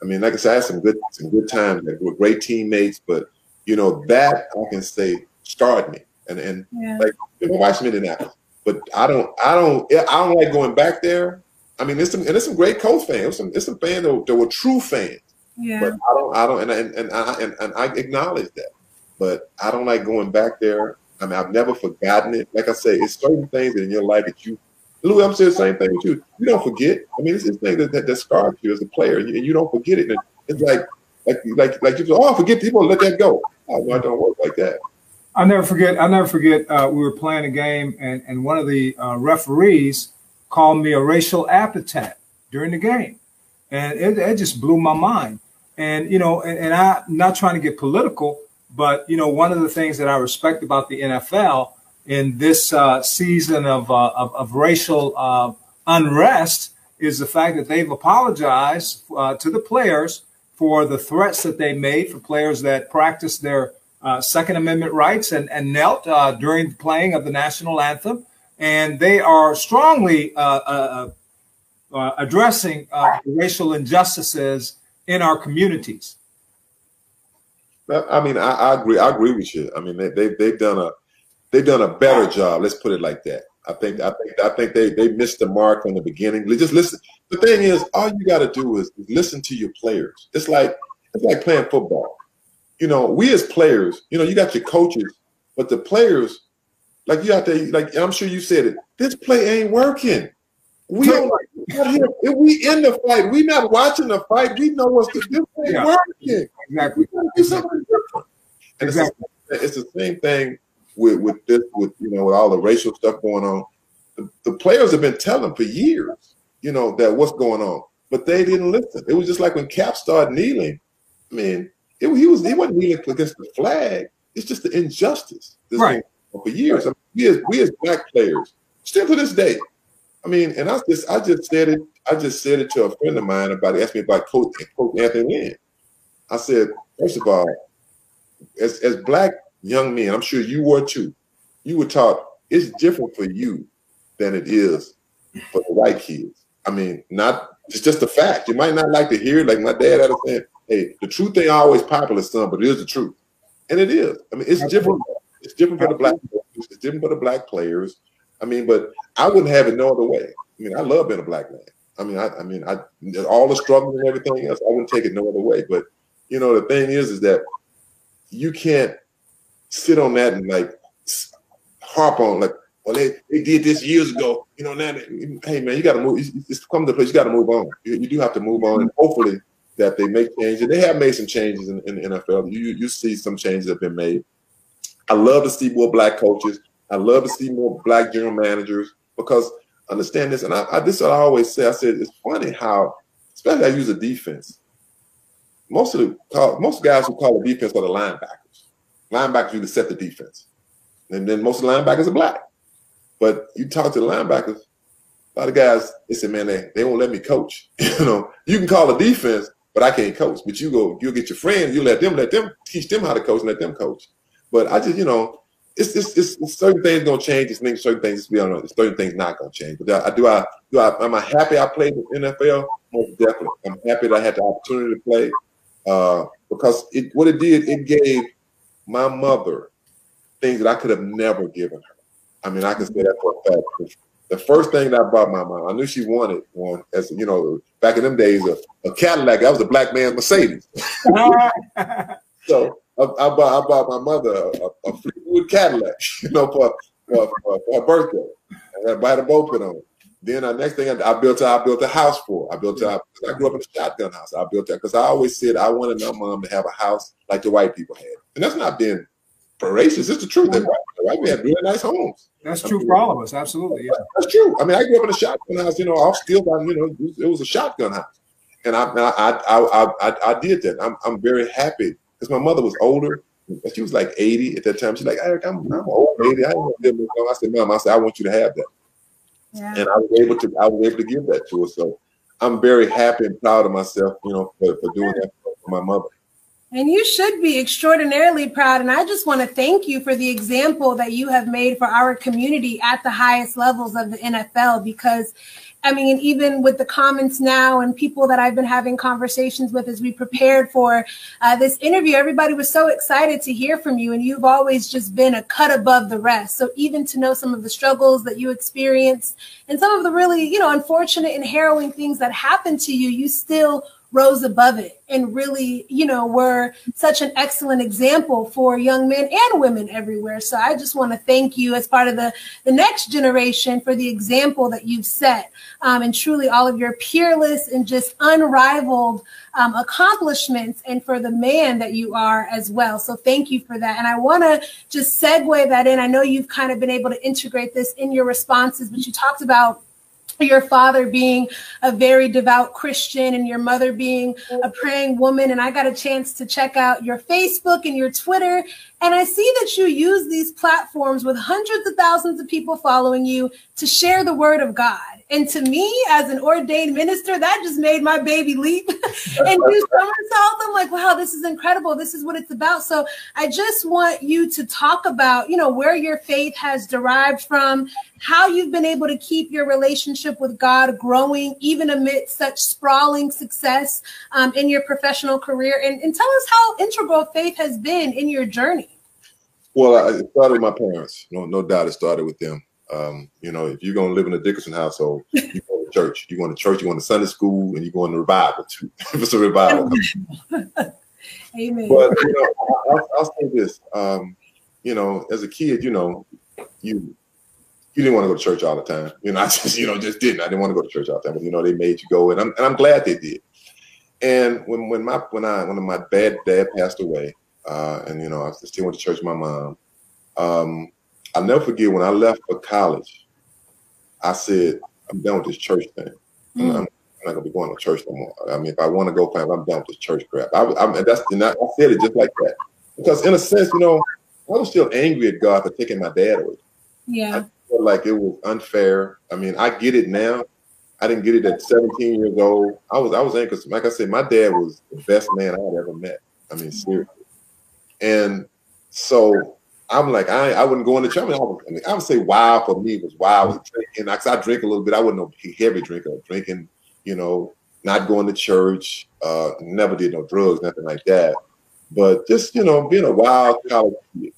I mean, like I said, I had some good some good times. Were great teammates, but you know that I can say scarred me. And and Yeah. like my wife's from that. but I don't I don't I don't like going back there. I mean, there's some and there's some great Colts fans. There's some there's some fans that, that were true fans. Yeah. But I don't, I don't, and and and I, and, and I acknowledge that. But I don't like going back there. I mean, I've never forgotten it. Like I say, it's certain things in your life that you. Lou, I'm saying the same thing with you. You don't forget. I mean, it's this thing that, that, that scarred you as a player, and you, and you don't forget it. And it's like, like, like, like you say, oh, I forget people, let that go. Oh, no, it don't work like that. I'll never forget. I'll never forget. Uh, we were playing a game, and, and one of the uh, referees called me a racial epithet during the game, and it, it just blew my mind. And you know, and, and I'm not trying to get political, but you know, one of the things that I respect about the NFL in this uh, season of, uh, of of racial uh, unrest is the fact that they've apologized uh, to the players for the threats that they made for players that practiced their uh, Second Amendment rights and, and knelt uh, during the playing of the national anthem. And they are strongly uh, uh, uh, addressing racial injustices in our communities. I mean, I, I agree. I agree with you. I mean, they, they they've done a they've done a better job. Let's put it like that. I think I think I think they they missed the mark from the beginning. Just listen. The thing is, all you got to do is listen to your players. It's like it's like playing football. You know, we as players, you know, you got your coaches, but the players, like you out there, like I'm sure you said it. This play ain't working. We don't here. If we in the fight, we not watching the fight. We know what's the this ain't Yeah. working. Exactly. We gotta do something different. And it's, Exactly. the, it's the same thing with with this, with you know, with all the racial stuff going on. The, the players have been telling for years, you know, that what's going on, but they didn't listen. It was just like when Kap started kneeling. I mean, it, he was he wasn't kneeling against the flag. It's just the injustice that's Right. for years. I we as we as black players, still to this day. I mean, and I just I just said it. I just said it to a friend of mine about. He asked me about Coach, Coach Anthony Lynn. I said, first of all, as as black young men, I'm sure you were too. You were taught it's different for you than it is for the white kids. I mean, not it's just a fact. You might not like to hear it. Like my dad had a saying, "Hey, the truth ain't always popular, son, but it is the truth," and it is. I mean, it's different. It's different for the black. It's different for the black players. I mean, but I wouldn't have it no other way. I mean, I love being a black man. I mean, I, I mean, I all the struggle and everything else. I wouldn't take it no other way. But you know, the thing is, is that you can't sit on that and like harp on like, well, they, they did this years ago. You know, now, they- hey man, you got to move. It's, it's come to the place. You got to move on. You, you do have to move on, and hopefully that they make changes. They have made some changes in, in the NFL. You you see some changes have been made. I love to see more black coaches. I love to see more black general managers because understand this, and I, I this is what I always say. I said it's funny how, especially I use a defense. Most of the call, most guys who call the defense are the linebackers. Linebackers usually set the defense, and then most of the linebackers are black. But you talk to the linebackers, a lot of guys they say, "Man, they, they won't let me coach." you know, you can call a defense, but I can't coach. But you go, you'll get your friends, you let them let them teach them how to coach and let them coach. But I just, you know, it's it's, it's, it's certain things gonna change. It's things, certain things we don't know. Certain things not gonna change. But I, do I do I am I happy I played in NFL? Most definitely. I'm happy that I had the opportunity to play uh, because it what it did it gave my mother things that I could have never given her. I mean, I can say that for a fact. The first thing that I bought my mom, I knew she wanted one. As you know, back in them days, a, a Cadillac. That was a black man's Mercedes. so I, I, bought I bought my mother a, a Fleetwood Cadillac, you know, for for, for, for her birthday. And I bought a boat put on. Then the next thing I, I built, a, I built a house for. I built, a, I grew up in a shotgun house. I built that because I always said I wanted my mom to have a house like the white people had, and that's not being racist. It's the truth. That white, white people have really nice homes. That's true for all of us. Absolutely, yeah. That's true. I mean, I grew up in a shotgun house. You know, I still, you know, it was a shotgun house, and I, I, I, I, I did that. I'm, I'm very happy because my mother was older. She was like 80 at that time. She's like, Eric, I'm, I'm old lady. I ain't gonna live I said, Mom, I said, I want you to have that. Yeah. And I was able to, I was able to give that to her. So I'm very happy and proud of myself, you know, for, for doing that for my mother. And you should be extraordinarily proud. And I just want to thank you for the example that you have made for our community at the highest levels of the NFL because I mean, even with the comments now and people that I've been having conversations with as we prepared for uh, this interview, everybody was so excited to hear from you. And you've always just been a cut above the rest. So even to know some of the struggles that you experienced and some of the really, you know, unfortunate and harrowing things that happened to you, you still rose above it and really, you know, were such an excellent example for young men and women everywhere. So I just want to thank you as part of the, the next generation for the example that you've set um, and truly all of your peerless and just unrivaled um, accomplishments and for the man that you are as well. So thank you for that. And I want to just segue that in. I know you've kind of been able to integrate this in your responses, but you talked about your father being a very devout Christian and your mother being a praying woman. And I got a chance to check out your Facebook and your Twitter. And I see that you use these platforms with hundreds of thousands of people following you to share the word of God. And to me, as an ordained minister, that just made my baby leap and do somersaults. I'm like, wow, this is incredible. This is what it's about. So I just want you to talk about, you know, where your faith has derived from, how you've been able to keep your relationship with God growing, even amid such sprawling success um, in your professional career. And, and tell us how integral faith has been in your journey. Well, it started with my parents. No, no doubt it started with them. Um, you know, if you're going to live in a Dickerson household, you go to church. You go to church, you go to Sunday school, and you go to revival too. if it's a revival. Amen. But you know, I'll, I'll say this. Um, you know, as a kid, you know, you you didn't want to go to church all the time. You know, I just you know just didn't. I didn't want to go to church all the time, but you know they made you go, and I'm and I'm glad they did. And when when my when I when my bad dad passed away, uh, and you know I still went to church with my mom. Um, I'll never forget when I left for college. I said, I'm done with this church thing. Mm. I'm, I'm, not gonna be going to church no more. I mean, if I want to go. I'm done with this church crap. I, I that's and I, I said it just like that because, in a sense, you know, I was still angry at God for taking my dad away. Yeah, I felt like it was unfair. I mean, I get it now. I didn't get it at 17 years old. I was I was angry because, like I said, my dad was the best man I had ever met. I mean, seriously. And so I'm like, I, I wouldn't go in the church. I, mean, I, would, say wow for me was wow. I was drinking. Cause I drink a little bit. I wasn't a heavy drinker. Drinking, you know, not going to church. Uh, never did no drugs, nothing like that. But just you know, being a wild college kid.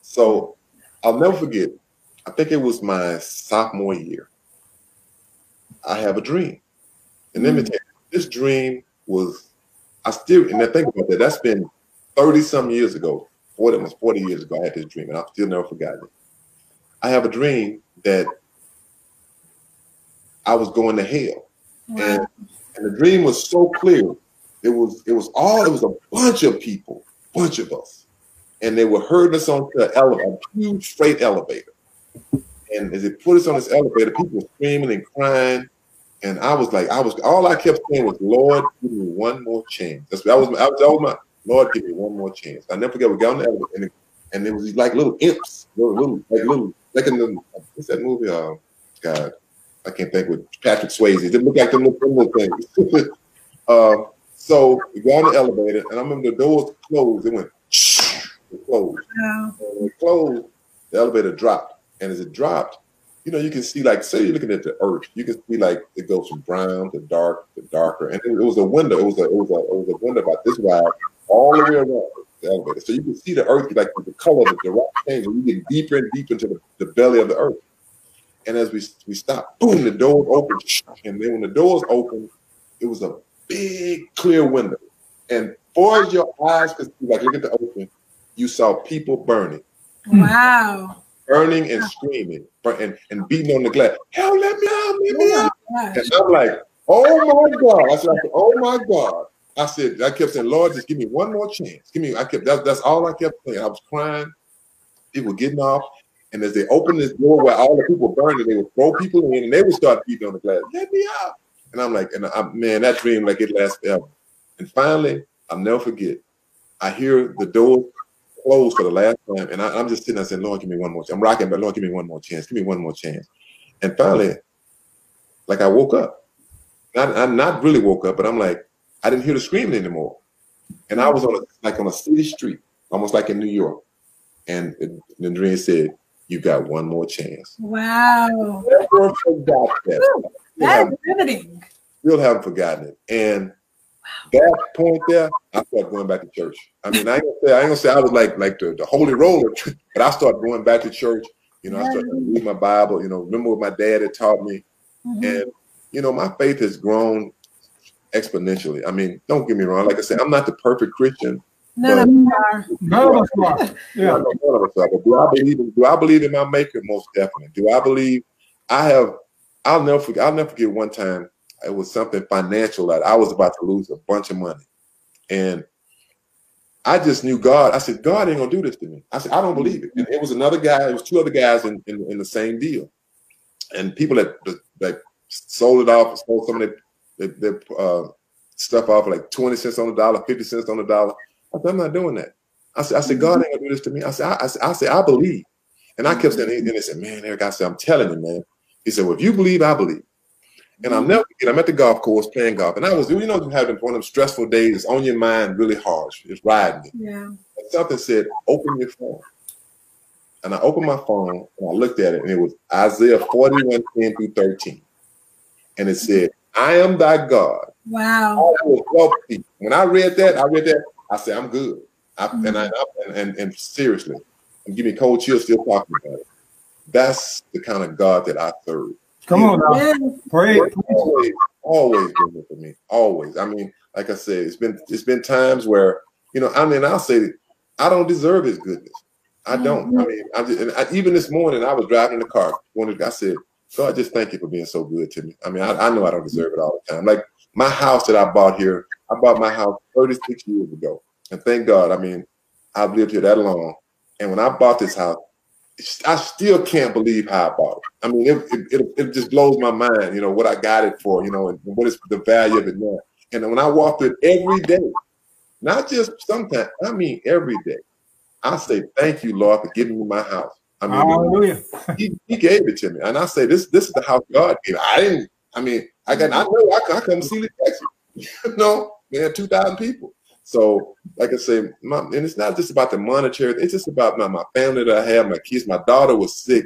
So I'll never forget. I think it was my sophomore year. I have a dream, and let me mm. tell you, this dream was. I still and I think about that. That's been thirty some years ago 40, almost 40 years ago, I had this dream, and I've still never forgotten it. I have a dream that I was going to hell. Wow. And, and the dream was so clear. It was it was all it was a bunch of people, bunch of us, and they were herding us onto an elevator, a huge freight elevator. And as it put us on this elevator, people were screaming and crying. And I was like, I was all I kept saying was, Lord, give me one more chance. That's that was, that was, that was my Lord, give me one more chance. I never forget we got on the elevator and it, and it was like little imps, little, little like little like in the what's that movie? Uh, God, I can't think with Patrick Swayze. It looked like the little, things. uh, so we got on the elevator, and I remember the doors closed. It went it closed. Yeah. It closed. The elevator dropped, and as it dropped, you know, you can see like say you're looking at the earth, you can see like it goes from brown to dark to darker, and it, was a window. It was a it was a it was a window about this wide all the way around the elevator, so you can see the earth like the color of the rock change, and you get deeper and deeper into the, the belly of the earth. And as we we stopped, boom, the doors open, and then when the doors open, it was a big clear window, and far as your eyes could see, like look at the open, you saw people burning. Wow burning and screaming and, and beating on the glass. Hell, let me out, let me out. And I'm like, oh my God. I said, oh my God. I said, I kept saying, Lord, just give me one more chance. Give me, I kept, that, that's all I kept saying. I was crying. People getting off. And as they opened this door where all the people burning, they would throw people in and they would start beating on the glass. Let me out. And I'm like, and I, man, that dream like it lasts forever. And finally, I'll never forget. I hear the door closed for the last time, and I, am just sitting there saying, "Lord, give me one more. Chance. I'm rocking, but Lord, give me one more chance. Give me one more chance." And finally, like I woke up. Not, I not really woke up, but I'm like, I didn't hear the screaming anymore, and I was on a, like on a city street, almost like in New York, and the dream said, "You got one more chance." Wow! Never forgot that. That's riveting. Still haven't forgotten it, and that point there, I started going back to church. I mean, I ain't gonna say I, ain't gonna say I was like like the, the holy roller, but I started going back to church. You know, I started to read my Bible. You know, remember what my dad had taught me, mm-hmm. and you know, my faith has grown exponentially. I mean, don't get me wrong. Like I said, I'm not the perfect Christian. None of us are. None of us are. Yeah. None of us are. But do I believe in? Do I believe in my Maker? Most definitely. Do I believe? I have. I'll never forget. I'll never forget one time it was something financial that I was about to lose a bunch of money. And I just knew God. I said, God ain't gonna do this to me. I said, I don't believe it. And it was another guy, it was two other guys in, in, in the same deal. And people that that sold it off, sold some of their, their, uh, stuff off like 20 cents on the dollar, 50 cents on the dollar. I said, I'm not doing that. I said, I said, God ain't gonna do this to me. I said, I, I, said, I, said, I believe. And I kept saying, and they said, man, Eric, I said, I'm telling you, man. He said, well, if you believe, I believe. And I'll never forget, I'm at the golf course playing golf. And I was, you know, you having one of them stressful days. It's on your mind really hard. It's riding you. Yeah. And something said, open your phone. And I opened my phone and I looked at it and it was Isaiah 41, 10 through 13. And it said, I am thy God. Wow. I when I read that, I read that, I said, I'm good. I, mm-hmm. and, I, and, and, and seriously, give me cold chills still talking about it. That's the kind of God that I serve. Come on now. Pray. Always, always been there for me. Always. I mean, like I said, it's been it's been times where, you know, I mean, I'll say I don't deserve his goodness. I don't. Mm-hmm. I mean, I just, and I, even this morning I was driving in the car. Wanted, I said, God, just thank you for being so good to me. I mean, I, I know I don't deserve it all the time. Like my house that I bought here, I bought my house 36 years ago. And thank God, I mean, I've lived here that long. And when I bought this house, I still can't believe how I bought it. I mean, it, it, it, just blows my mind, you know, what I got it for, you know, and what is the value of it now. And when I walk through it every day, not just sometimes, I mean, every day, I say, thank you, Lord, for giving me my house. I mean, Hallelujah. He, he gave it to me. And I say, this this is the house God gave. I didn't, I mean, I got, I know I, I come Sealy, Texas, you know, man, 2,000 people. So, like I say, my, and it's not just about the monetary. It's just about my, my family that I have, my kids. My daughter was sick.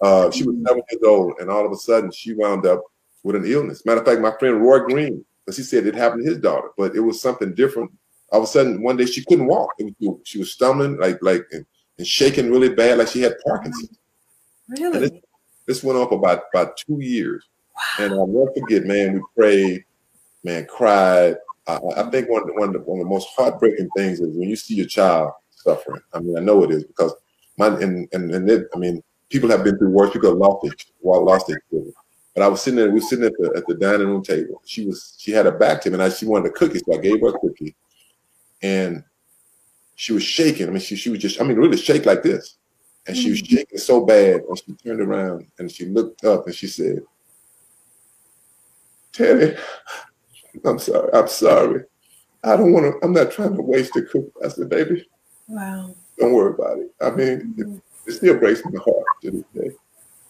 Uh, she was seven years old, and all of a sudden, she wound up with an illness. Matter of fact, my friend Roy Green, because he said it happened to his daughter, but it was something different. All of a sudden, one day she couldn't walk. Was, she was stumbling, like like and, and, shaking really bad, like she had Parkinson's. Really? This, this, went on for about about two years, wow. and I won't forget. Man, we prayed, man, cried I, think one of, the, one, one of the most heartbreaking things is when you see your child suffering. I mean, I know it is because my and and, and it, I mean, people have been through worse. People have lost it, lost their children. But I was sitting there. We were sitting at the at the dining room table. She was she had her back to me, and I, she wanted a cookie, so I gave her a cookie, and she was shaking. I mean, she she was just I mean, really shake like this, and she was mm-hmm. shaking so bad. And she turned around and she looked up and she said, "Teddy, I'm sorry. I'm sorry. I don't want to. I'm not trying to waste a cook. I said, baby. Wow. Don't worry about it. I mean, mm-hmm. it, it, still breaks my heart to this day.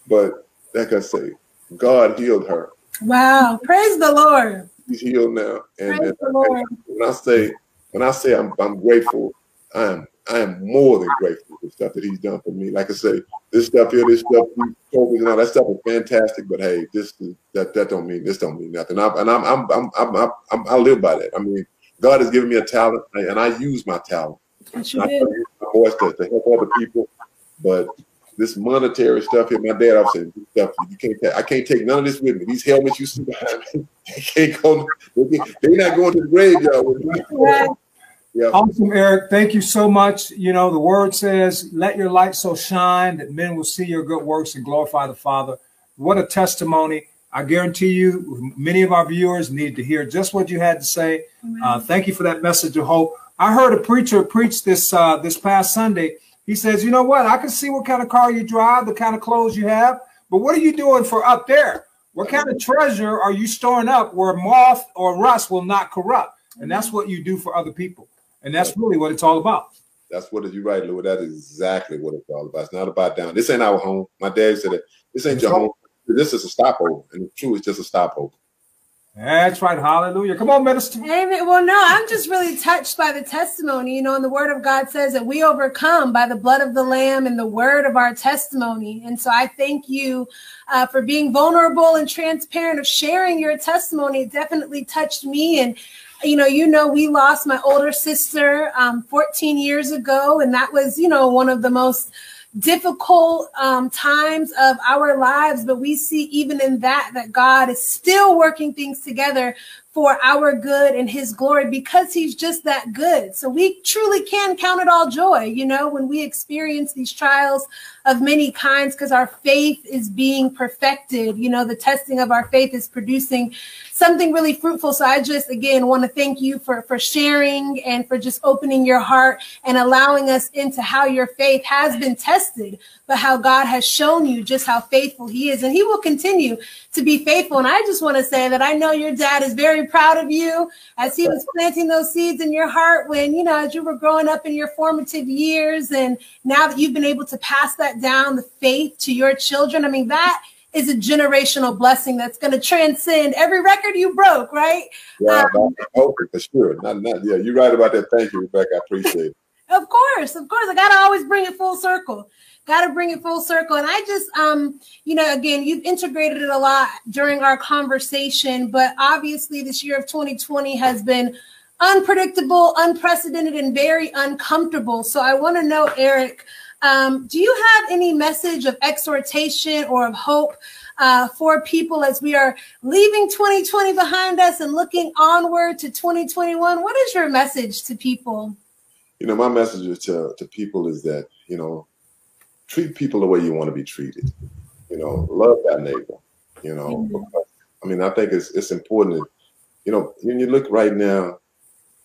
But like I say, God healed her. Wow. Praise the Lord. He's healed now. And, the Lord. when I say when I say I'm I'm grateful, I'm I am more than grateful for the stuff that he's done for me. Like I say, this stuff here, this stuff, you know, that stuff is fantastic. But hey, this that that don't mean this don't mean nothing. I, and I'm I'm, I'm I'm I'm I live by that. I mean, God has given me a talent, and I use my talent. Yes, you did. My voice to, to help other people, but this monetary stuff here. My dad always said, "Stuff you can't. I can't take none of this with me. These helmets you see behind me, they can't go. They're not going to the graveyard with me." Yeah. Awesome, Eric. Thank you so much. You know, the word says, "Let your light so shine that men will see your good works and glorify the Father." What a testimony! I guarantee you, many of our viewers need to hear just what you had to say. Uh, thank you for that message of hope. I heard a preacher preach this uh, this past Sunday he says, you know what? I can see what kind of car you drive, the kind of clothes you have, but what are you doing for up there? What kind of treasure are you storing up where moth or rust will not corrupt? And that's what you do for other people. And that's really what it's all about. That's what you're right, Louis. That is exactly what it's all about. It's not about down. This ain't our home. My dad said it. This ain't your home. This is a stopover. And true, it's just a stopover. That's right. Hallelujah. Come on, minister. Amen. Well, no, I'm just really touched by the testimony. You know, and the word of God says that we overcome by the blood of the Lamb and the word of our testimony. And so I thank you uh, for being vulnerable and transparent of sharing your testimony. It definitely touched me. And, you know, you know, we lost my older sister um, 14 years ago. And that was, you know, one of the most difficult um, times of our lives, but we see even in that that God is still working things together for our good and his glory because he's just that good. So we truly can count it all joy, you know, when we experience these trials of many kinds because our faith is being perfected. You know, the testing of our faith is producing something really fruitful. So I just again want to thank you for for sharing and for just opening your heart and allowing us into how your faith has been tested, but how God has shown you just how faithful he is and he will continue to be faithful. And I just want to say that I know your dad is very proud of you as he was planting those seeds in your heart when, you know, as you were growing up in your formative years and now that you've been able to pass that down the faith to your children. I mean, that is a generational blessing that's going to transcend every record you broke, right? Yeah, um, for sure. Not, not, yeah, you're right about that. Thank you, Rebecca. I appreciate it. Of course, of course. I got to always bring it full circle. Got to bring it full circle. And I just, um, you know, again, you've integrated it a lot during our conversation, but obviously this year of 2020 has been unpredictable, unprecedented, and very uncomfortable. So I want to know, Eric, um, do you have any message of exhortation or of hope uh, for people as we are leaving 2020 behind us and looking onward to 2021? What is your message to people? You know, my message to, to people is that, you know, treat people the way you want to be treated. You know, love that neighbor. You know, because, I mean, I think it's it's important. That, you know, when you look right now,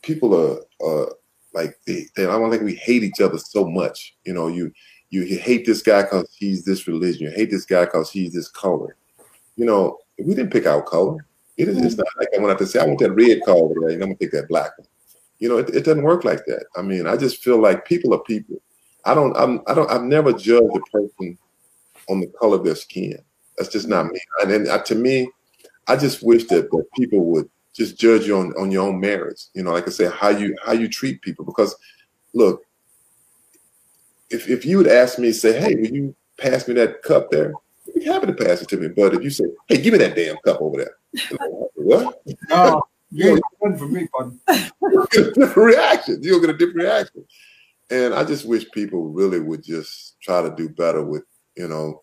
people are, are like they, I don't think we hate each other so much. You know, you you, hate this guy because he's this religion. You hate this guy because he's this color. You know, we didn't pick our color. It is, it's not like I want to say I want that red color today, and I'm gonna pick that black one. You know, it, it doesn't work like that. I mean, I just feel like people are people. I don't, I'm, I don't, I've never judged a person on the color of their skin. That's just not me. And then uh, to me, I just wish that, that people would just judge you on, on your own merits. You know, like I said, how you how you treat people. Because look, if if you would ask me, say, hey, will you pass me that cup there? You'd be happy to pass it to me. But if you say, hey, give me that damn cup over there, what? Oh, you one for me, buddy. different reaction. You'll get a different reaction. And I just wish people really would just try to do better with, you know,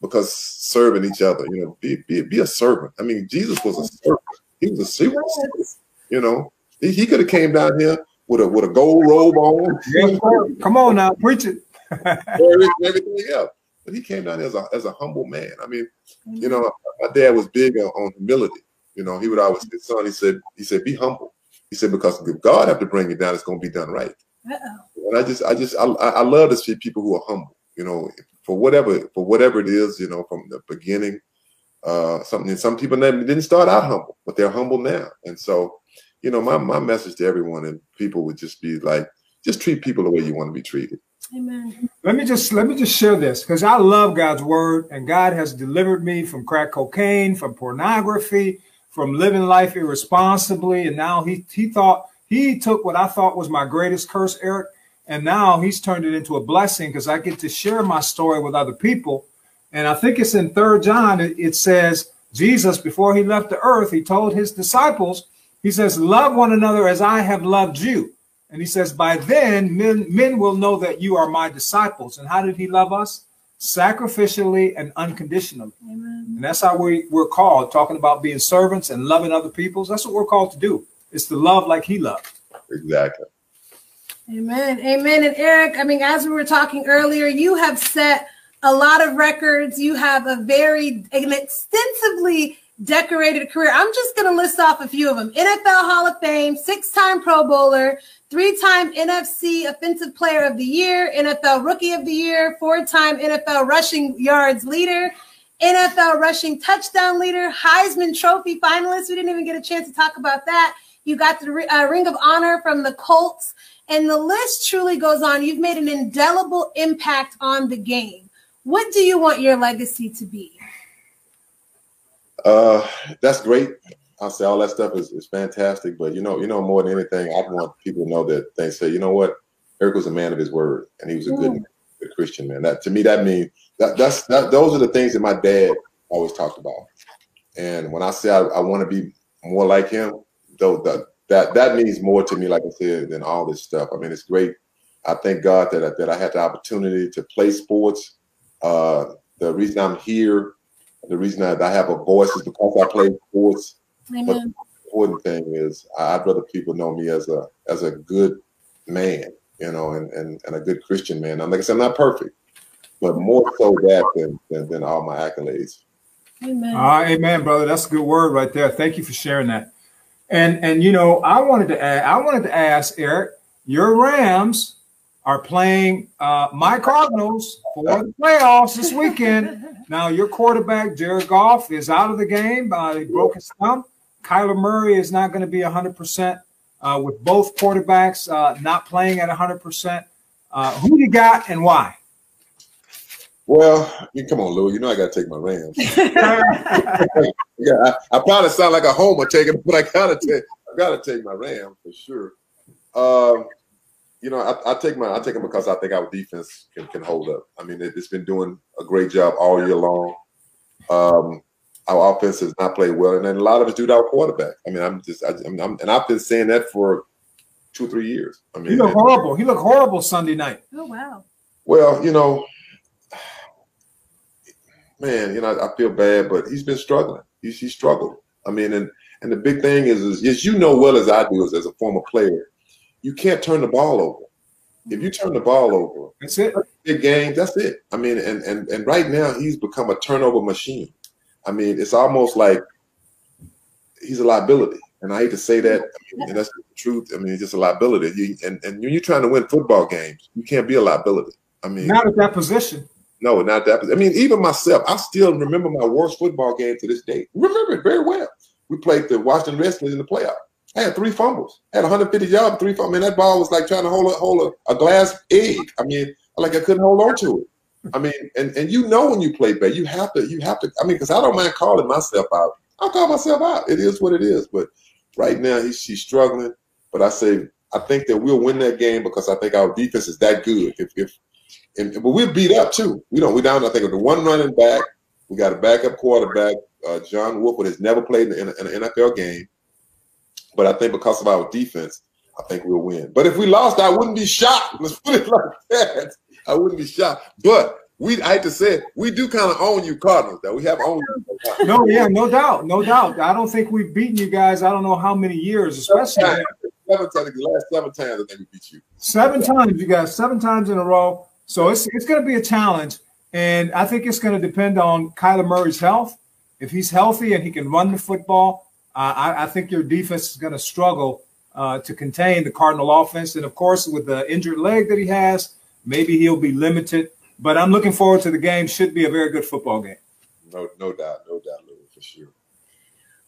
because serving each other, you know, be, be, be a servant. I mean, Jesus was a servant. He was a super, you know. He, he could have came down here with a with a gold robe on. Come on now, preach it. everything else. But he came down as a as a humble man. I mean, you know, my dad was big on, on humility. You know, he would always say, son, he said, he said, be humble. He said, because if God have to bring you down, it's going to be done right. Uh-oh. And I just, I just, I, I love to see people who are humble. You know, for whatever, for whatever it is. You know, from the beginning uh, something. Some people didn't start out humble, but they're humble now. And so, you know, my my message to everyone and people would just be like, just treat people the way you want to be treated. Amen. Let me just let me just share this because I love God's word, and God has delivered me from crack cocaine, from pornography, from living life irresponsibly, and now He He thought He took what I thought was my greatest curse, Eric, And now he's turned it into a blessing because I get to share my story with other people. And I think it's in Third John, it says, Jesus, before he left the earth, he told his disciples, he says, Love one another as I have loved you. And he says, By then men, men will know that you are my disciples. And how did he love us? Sacrificially and unconditionally. Amen. And that's how we, we're called, talking about being servants and loving other peoples. That's what we're called to do. It's to love like he loved. Exactly. Amen. Amen. And Eric, I mean, as we were talking earlier, you have set a lot of records. You have a very an extensively decorated career. I'm just going to list off a few of them. NFL Hall of Fame, six-time Pro Bowler, three-time NFC Offensive Player of the Year, NFL Rookie of the Year, four-time NFL rushing yards leader, NFL rushing touchdown leader, Heisman Trophy finalist. We didn't even get a chance to talk about that. You got the uh, Ring of Honor from the Colts, and the list truly goes on. You've made an indelible impact on the game. What do you want your legacy to be? Uh, that's great. I'll say all that stuff is, is fantastic, but you know, you know, more than anything, I want people to know that they say, you know what, Eric was a man of his word, and he was a good, good Christian man. That to me, that means that that's that, those are the things that my dad always talked about. And when I say I, I want to be more like him, though that that that means more to me, like I said, than all this stuff. I mean, it's great. I thank God that I, that I had the opportunity to play sports. Uh, the reason I'm here, the reason that I have a voice is because I play sports. Amen. But the important thing is, I'd rather people know me as a as a good man, you know, and and, and a good Christian man. I'm like I said, I'm not perfect, but more so that than than, than all my accolades. Amen. Uh, amen, brother. That's a good word right there. Thank you for sharing that. And and you know, I wanted to add, I wanted to ask Eric, your Rams are playing uh, my Cardinals for the playoffs this weekend. Now your quarterback Jared Goff is out of the game. Uh, he broke his thumb. Kyler Murray is not going to be 100 percent uh, with both quarterbacks uh, not playing at 100 percent. Uh, who you got and why? Well, you come on, Lou. You know I got to take my Rams. yeah, I, I, probably sound like a homer taking, it, but I gotta take. I gotta take my Rams for sure. You know, I, I, take my I take them because I think our defense can, can hold up. I mean, it, has been doing a great job all year long. Um, our offense has not played well, and then a lot of it's due to our quarterback. I mean, I'm just, I, am and I've been saying that for two, or three years. I mean, he looked horrible. He looked horrible Sunday night. Oh wow. Well, you know, man, you know, I, feel bad, but he's been struggling. He's he struggled. I mean, and and the big thing is, is, is you know well as I do as, as a former player, you can't turn the ball over. If you turn the ball over, that's it. Big game, that's it. I mean, and and and right now he's become a turnover machine. I mean, it's almost like he's a liability. And I hate to say that, I mean, and that's the truth. I mean, it's just a liability. You, and, and when you're trying to win football games, you can't be a liability. I mean, not at that position. No, not that. I mean, even myself, I still remember my worst football game to this day. Remember it very well. We played the Washington Redskins in the playoff. I had three fumbles. I had 150 yards, three fumbles. I mean, that ball was like trying to hold a hold a, a glass egg. I mean, like I couldn't hold on to it. I mean, and and you know when you play bad, you have to you have to. I mean, because I don't mind calling myself out. I'll call myself out. It is what it is. But right now, he's she's struggling. But I say I think that we'll win that game because I think our defense is that good. If if and but we're beat up too. We don't. We down. I think with the one running back, we got a backup quarterback. Uh, John Wolford has never played in, in, an NFL game, but I think because of our defense, I think we'll win. But if we lost, I wouldn't be shocked. Let's put it like that. I wouldn't be shocked. But we, I hate to say it, we do kind of own you Cardinals. That we have owned you. No, yeah, no doubt, no doubt. I don't think we've beaten you guys. I don't know how many years, especially seven times. The last seven times, I think we beat you. Seven times, you guys. Seven times in a row. So it's it's going to be a challenge, and I think it's going to depend on Kyler Murray's health. If he's healthy and he can run the football, I, I, think your defense is going to struggle uh, to contain the Cardinal offense. And of course, with the injured leg that he has, maybe he'll be limited. But I'm looking forward to the game. Should be a very good football game. No, no doubt, no doubt.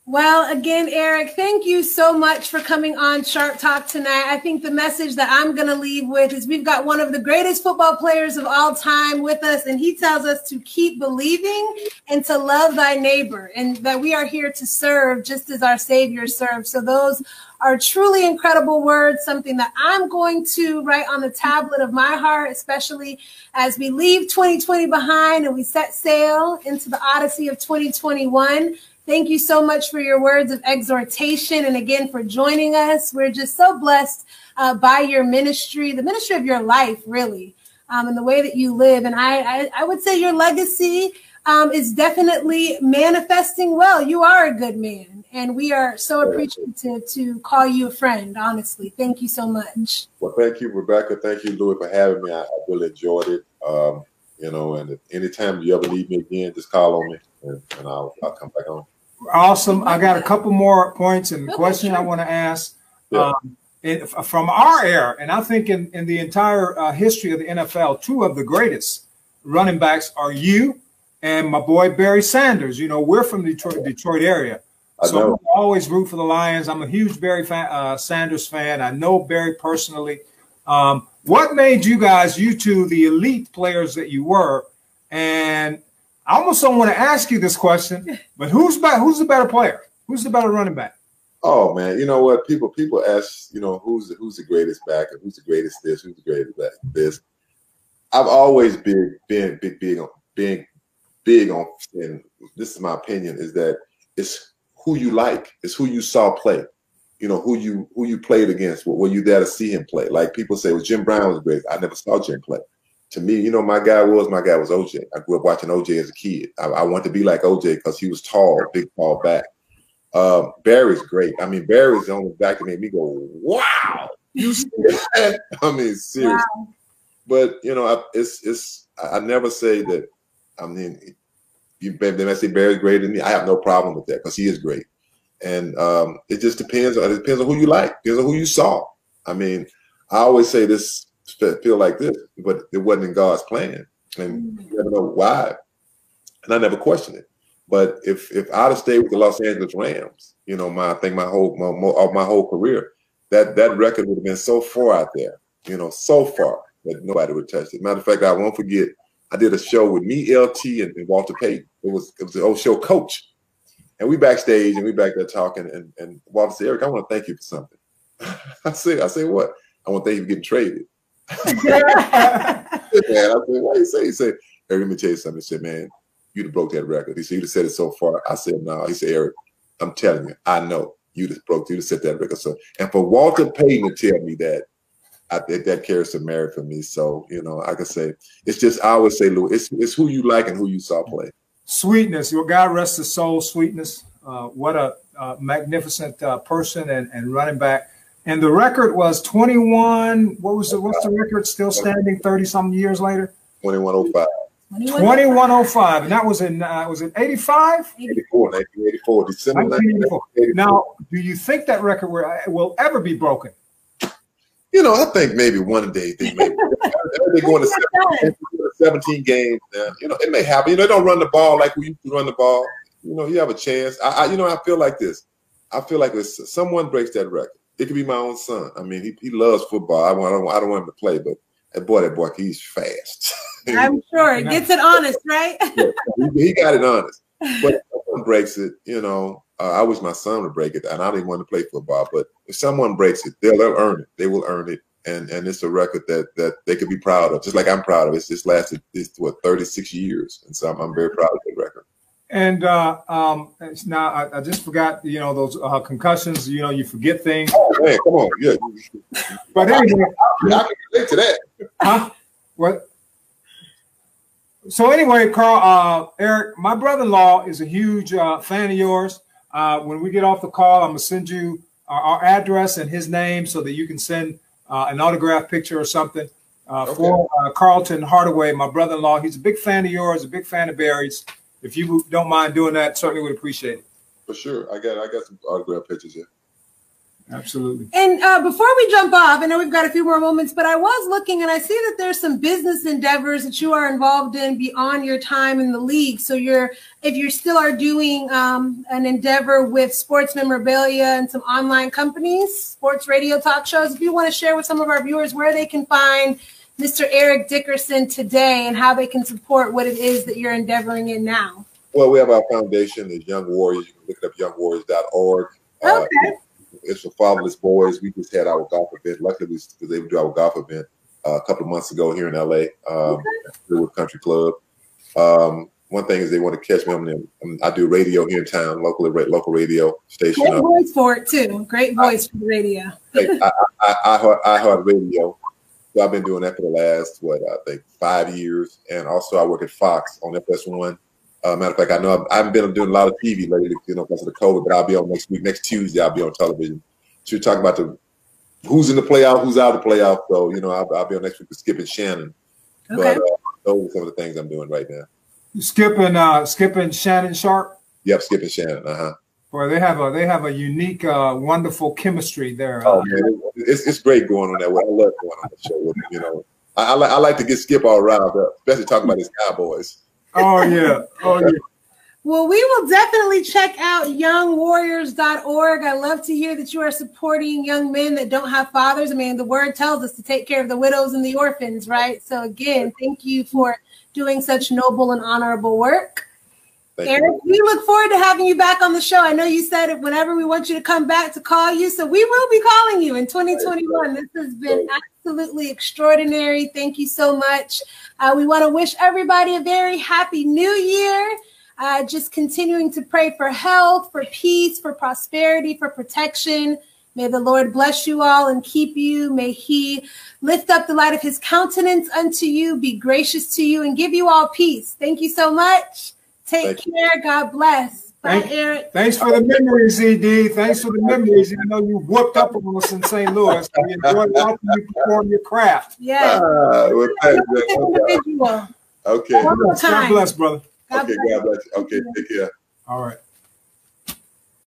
Well, again, Eric, thank you so much for coming on Sharp Talk tonight. I think the message that I'm going to leave with is we've got one of the greatest football players of all time with us, and he tells us to keep believing and to love thy neighbor, and that we are here to serve just as our Savior served. So, those are truly incredible words, something that I'm going to write on the tablet of my heart, especially as we leave 2020 behind and we set sail into the odyssey of 2021. Thank you so much for your words of exhortation and again for joining us. We're just so blessed uh, by your ministry, the ministry of your life, really, um, and the way that you live. And I, I, I would say your legacy um, is definitely manifesting well. You are a good man, and we are so appreciative to call you a friend. Honestly, thank you so much. Well, thank you, Rebecca. Thank you, Louis, for having me. I, I really enjoyed it. Um, you know, and anytime you ever need me again, just call on me, and, and I'll, I'll come back on. Awesome. I got a couple more points and okay, question sure. I want to ask. Yeah. Um, it, from our era, and I think in, in the entire uh, history of the NFL, two of the greatest running backs are you and my boy Barry Sanders. You know, we're from Detroit, Detroit area. So I always root for the Lions. I'm a huge Barry fan, uh, Sanders fan. I know Barry personally. Um, what made you guys, you two, the elite players that you were? And I almost don't want to ask you this question, but who's better, who's the better player? Who's the better running back? Oh man, you know what? People people ask, you know, who's the, who's the greatest back and who's the greatest this, who's the greatest that this. I've always been been big big on being big on and this is my opinion, is that it's who you like, it's who you saw play. You know, who you who you played against, were you there to see him play? Like people say, well, Jim Brown was great. I never saw Jim play to me, you know, my guy was my guy was OJ. I grew up watching OJ as a kid. I, I wanted to be like OJ because he was tall, big, tall back. Uh, Barry's great. I mean, Barry's the only back that made me go, "Wow!" You see that? I mean, seriously. Wow. But you know, I, it's it's. I never say that. I mean, you they may say Barry's greater than me. I have no problem with that because he is great. And um, it just depends. It depends on who you like. Depends on who you saw. I mean, I always say this feel like this, but it wasn't in God's plan, and mm-hmm. you never know why. And I never questioned it. But if if I'd have stayed with the Los Angeles Rams, you know, my I think my whole my, my whole career, that that record would have been so far out there, you know, so far that nobody would touch it. Matter of fact, I won't forget. I did a show with me, LT, and, and Walter Payton. It was it was the old show coach, and we backstage and we back there talking. And, and Walter said, "Eric, I want to thank you for something." I said, "I said what? I want to thank you for getting traded." man, I said, why you say? He said, Eric, let me tell you something. He said, man, you'd have broke that record. He said, you'd have said it so far. I said, no. He said, Eric, I'm telling you, I know you just broke, you'd have set that record. So, and for Walter Payton to tell me that, I think that carries some merit for me. So, you know, I can say it's just I always say, Lou, it's it's who you like and who you saw play. Sweetness, your God rest his soul, sweetness. Uh, what a uh, magnificent uh, person and, and running back. And the record was 21. What was the what's the record still standing 30 some years later? 2105. 2105. And that was in uh, was it 85? 84, 1984, December 1984. Now, do you think that record will, will ever be broken? You know, I think maybe one day they may they going to 17, 17 games. Now. You know, it may happen. You know, they don't run the ball like we used to run the ball. You know, you have a chance. I, I you know, I feel like this. I feel like if someone breaks that record, it could be my own son. I mean, he, he loves football. I, want, I, don't, I don't want him to play, but that boy, that boy, he's fast. I'm sure. He gets it honest, right? yeah, he, he, got it honest. But if someone breaks it, you know, uh, I wish my son would break it, and I didn't want to play football. But if someone breaks it, they'll, they'll earn it. They will earn it, and and it's a record that that they could be proud of, just like I'm proud of. It's just lasted this what 36 years, and so I'm, I'm very proud of that record. And uh, um, now I, I, just forgot, you know, those uh, concussions. You know, you forget things. Oh man, come on, yeah. But anyway, I can relate to that. Huh? What? So anyway, Carl, uh, Eric, my brother-in-law is a huge uh, fan of yours. Uh, when we get off the call, I'm gonna send you our, our address and his name so that you can send uh, an autograph picture or something uh, okay. for uh, Carlton Hardaway, my brother-in-law. He's a big fan of yours, a big fan of Barry's if you don't mind doing that, certainly would appreciate it. For sure, I got I got some autograph pictures here. Absolutely. And uh, before we jump off, I know we've got a few more moments, but I was looking and I see that there's some business endeavors that you are involved in beyond your time in the league. So you're, if you still are doing um, an endeavor with sports memorabilia and some online companies, sports radio talk shows, if you want to share with some of our viewers where they can find Mr. Eric Dickerson today and how they can support what it is that you're endeavoring in now. Well, we have our foundation is Young Warriors. You can look it up youngwarriors.org. Uh, okay. Uh, it's for fatherless boys. We just had our golf event. Luckily, we was able to do our golf event uh, a couple of months ago here in LA um, with Country Club. Um, one thing is they want to catch me on them. I do radio here in town, locally, local radio station. Great voice for it too. Great voice I, for the radio. I, I, I, heard, I heard radio. So I've been doing that for the last what I think five years, and also I work at Fox on FS1. Uh, matter of fact, I know I've, I haven't been doing a lot of TV lately, you know, because of the COVID, but I'll be on next week. Next Tuesday, I'll be on television. So you're talking about the who's in the playoff, who's out of the playoff. So you know, I'll, I'll be on next week with Skip and Shannon. Okay. But uh, those are some of the things I'm doing right now. Skip and uh, Skip and Shannon Sharpe. Yep, Skip and Shannon. Uh huh. Boy, they have a they have a unique, uh, wonderful chemistry there. Oh man, it's it's great going on that way. I love going on the show with you know. I, I, like I like to get Skip all around, especially talking about his Cowboys. Oh yeah. Oh yeah. Well, we will definitely check out youngwarriors.org. I love to hear that you are supporting young men that don't have fathers. I mean, the word tells us to take care of the widows and the orphans, right? So, again, thank you for doing such noble and honorable work. Thank Eric, you. we look forward to having you back on the show. I know you said it whenever we want you to come back to call you. So, we will be calling you in 2021. This has been absolutely extraordinary. Thank you so much. Uh, we want to wish everybody a very happy new year. Uh, just continuing to pray for health, for peace, for prosperity, for protection. May the Lord bless you all and keep you. May He lift up the light of His countenance unto you, be gracious to you, and give you all peace. Thank you so much. Take Thank care. You. God bless. Bye, Thank, Eric. Thanks for the memories, ED. Thanks for the memories. Even know, you whooped up on us in St. Louis, we enjoyed watching you perform your craft. Yeah. Uh, well, Okay. God bless, brother. God okay, bless. God bless. Okay, take care. All right.